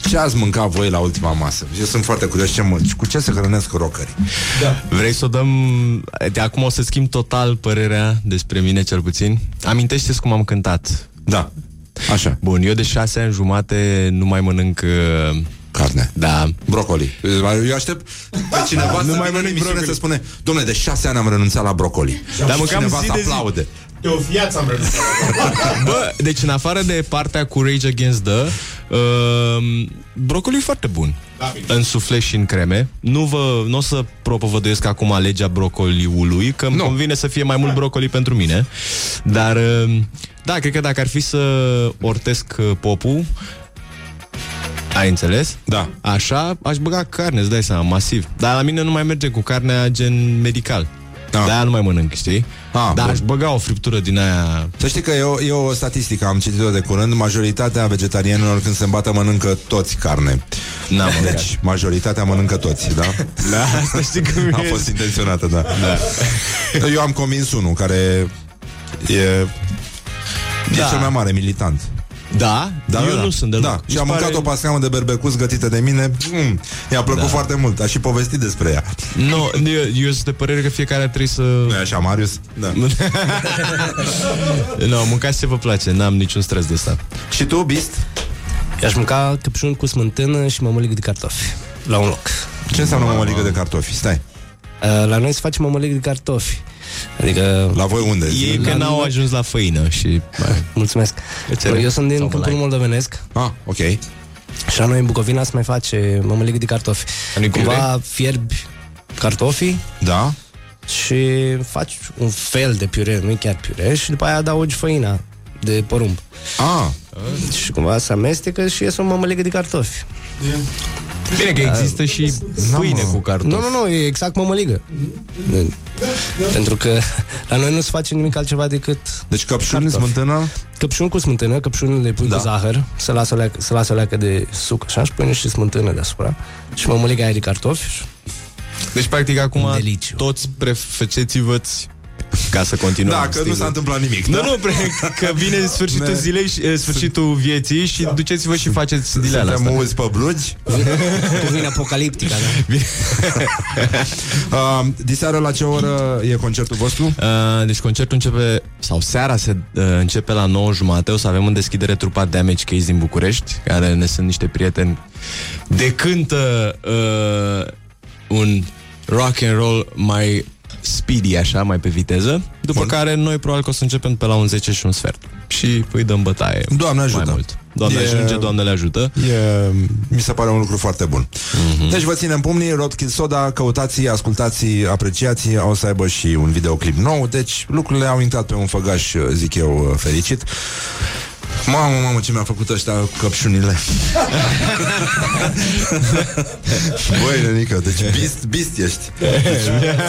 ce ați mâncat voi la ultima masă? Eu sunt foarte curios ce mă, cu ce se hrănesc rocării. Vrei să o dăm... De acum o să schimb total părerea despre mine, cel puțin. Amintește-ți cum am cântat. Da, așa, Bun, eu de șase ani jumate nu mai mănânc... uh, carne. Da. Brocoli. Eu aștept pe cineva nu să mai mănânc brocoli. să spune, domnule, de șase ani am renunțat la brocoli. Dar Și mâncam cineva zi să de zi. aplaude. De o viață am renunțat. Bă, deci în afară de partea cu Rage Against the, uh, brocoli e foarte bun. Da, bine. în sufle și în creme. Nu vă, nu o să propovăduiesc acum legea brocoliului, că îmi Nu. convine să fie mai mult brocoli pentru mine. Dar, uh, da, cred că dacă ar fi să ortesc uh, popul, ai înțeles? Da. Așa, aș băga carne, îți dai seama, masiv. Dar la mine nu mai merge cu carnea gen medical. Da. Da. De-aia nu mai mănânc, știi? Ah, Dar bun. aș băga o friptură din aia Să știi că e o, e o statistică, am citit-o de curând, majoritatea vegetarianilor când se îmbată mănâncă toți carne. N-am mâncat. Deci, majoritatea mănâncă toți, da? Da, asta știi cum A e. fost intenționată, da. da. Eu am convins unul care e, e Da. cel mai mare militant. Da, Da, eu da, nu sunt deloc. Da, Mi și se am mâncat pare- o pascamă de berbecus gătită de mine mm, I-a plăcut Da. foarte mult A și povestit despre ea Nu, eu, eu sunt de părere că fiecare trebuie să... Nu e așa, Marius? Da. Nu, mâncați ce vă place, n-am niciun stres de asta. și tu, Bist? Eu aș mânca căpșuni cu smântână și mămăligă de cartofi. La un loc. Ce înseamnă mămăligă de cartofi? Stai, Uh, La noi se face mămăligă de cartofi. Adică... la voi unde? Ei că La n-au noi- ajuns la făină și... Mulțumesc. Îți Eu sunt din Sau câmpul mălai. moldovenesc Ah, ok și la noi în Bucovina se mai face mămăligă de cartofi. Nu-i Cumva piure? fierbi cartofii Da? și faci un fel de piure, nu chiar piure, și după aia adaugi făina de porumb. Ah, Și cumva se amestecă și iese o mămăligă de cartofi. Bine că există și pâine cu cartofi. Nu, nu, nu, e exact mămăligă. Pentru că la noi nu se face nimic altceva decât deci căpșuni, Cartofi. smântână căpșuni cu smântână, căpșuni le pui Da. da. cu zahăr, să lasă o leacă, să lasă o leacă de suc, așa, și pui niște smântână deasupra. Și mămăliga aia de cartofi. și- Deci, practic, acum Deliciu. toți prefeceți-vă ca să continuăm. Da, că nu stilul. s-a întâmplat nimic Nu, da? nu, pre- că vine sfârșitul Ne- zilei, și, eh, sfârșitul vieții și duceți-vă și faceți dileala Suntem asta. uzi pe blugi Cu vine apocaliptica, da? uh, Diseară la ce oră e concertul vostru? Uh, deci concertul începe, sau seara se uh, începe la 9 jumate, o să avem în deschidere trupa Damage Case din București, care ne sunt niște prieteni de cântă uh, un rock and roll mai speedy, așa, mai pe viteză, după Bun. care noi probabil că o să începem pe la un 10 și un sfert. Și îi dăm bătaie Doamne ajută. mai mult. Doamne E- ajunge, Doamne le ajută. E, mi se pare un lucru foarte bun. Deci vă ținem pumnii, Roadkill Soda, căutați, ascultați, apreciați, o să aibă și un videoclip nou, deci lucrurile au intrat pe un făgaș, zic eu, fericit. Mamă, mamă, ce mi-a făcut ăștia căpșunile. Băi, nenică, deci bist, bist ești. Deci,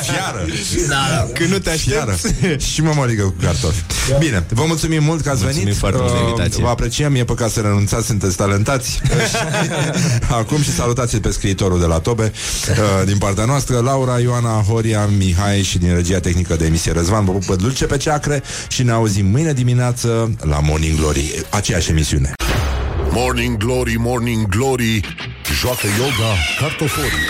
Fiară. Da, Când nu te Fiară. Aștepți. Și mămăligă cu cartofi. Bine, vă mulțumim mult că ați Mulțumim venit. foarte mult de Uh, invitație. Vă apreciem, e păcat să renunțați, sunteți talentați. Acum și salutați pe scriitorul de la Tobe uh, Din partea noastră Laura, Ioana, Horia, Mihai Și din regia tehnică de emisie Răzvan. Vă pupă dulce pe ceacre Și ne auzim mâine dimineață La Morning Glory Aceeași emisiune. Morning Glory, Morning Glory Joacă yoga cartoforii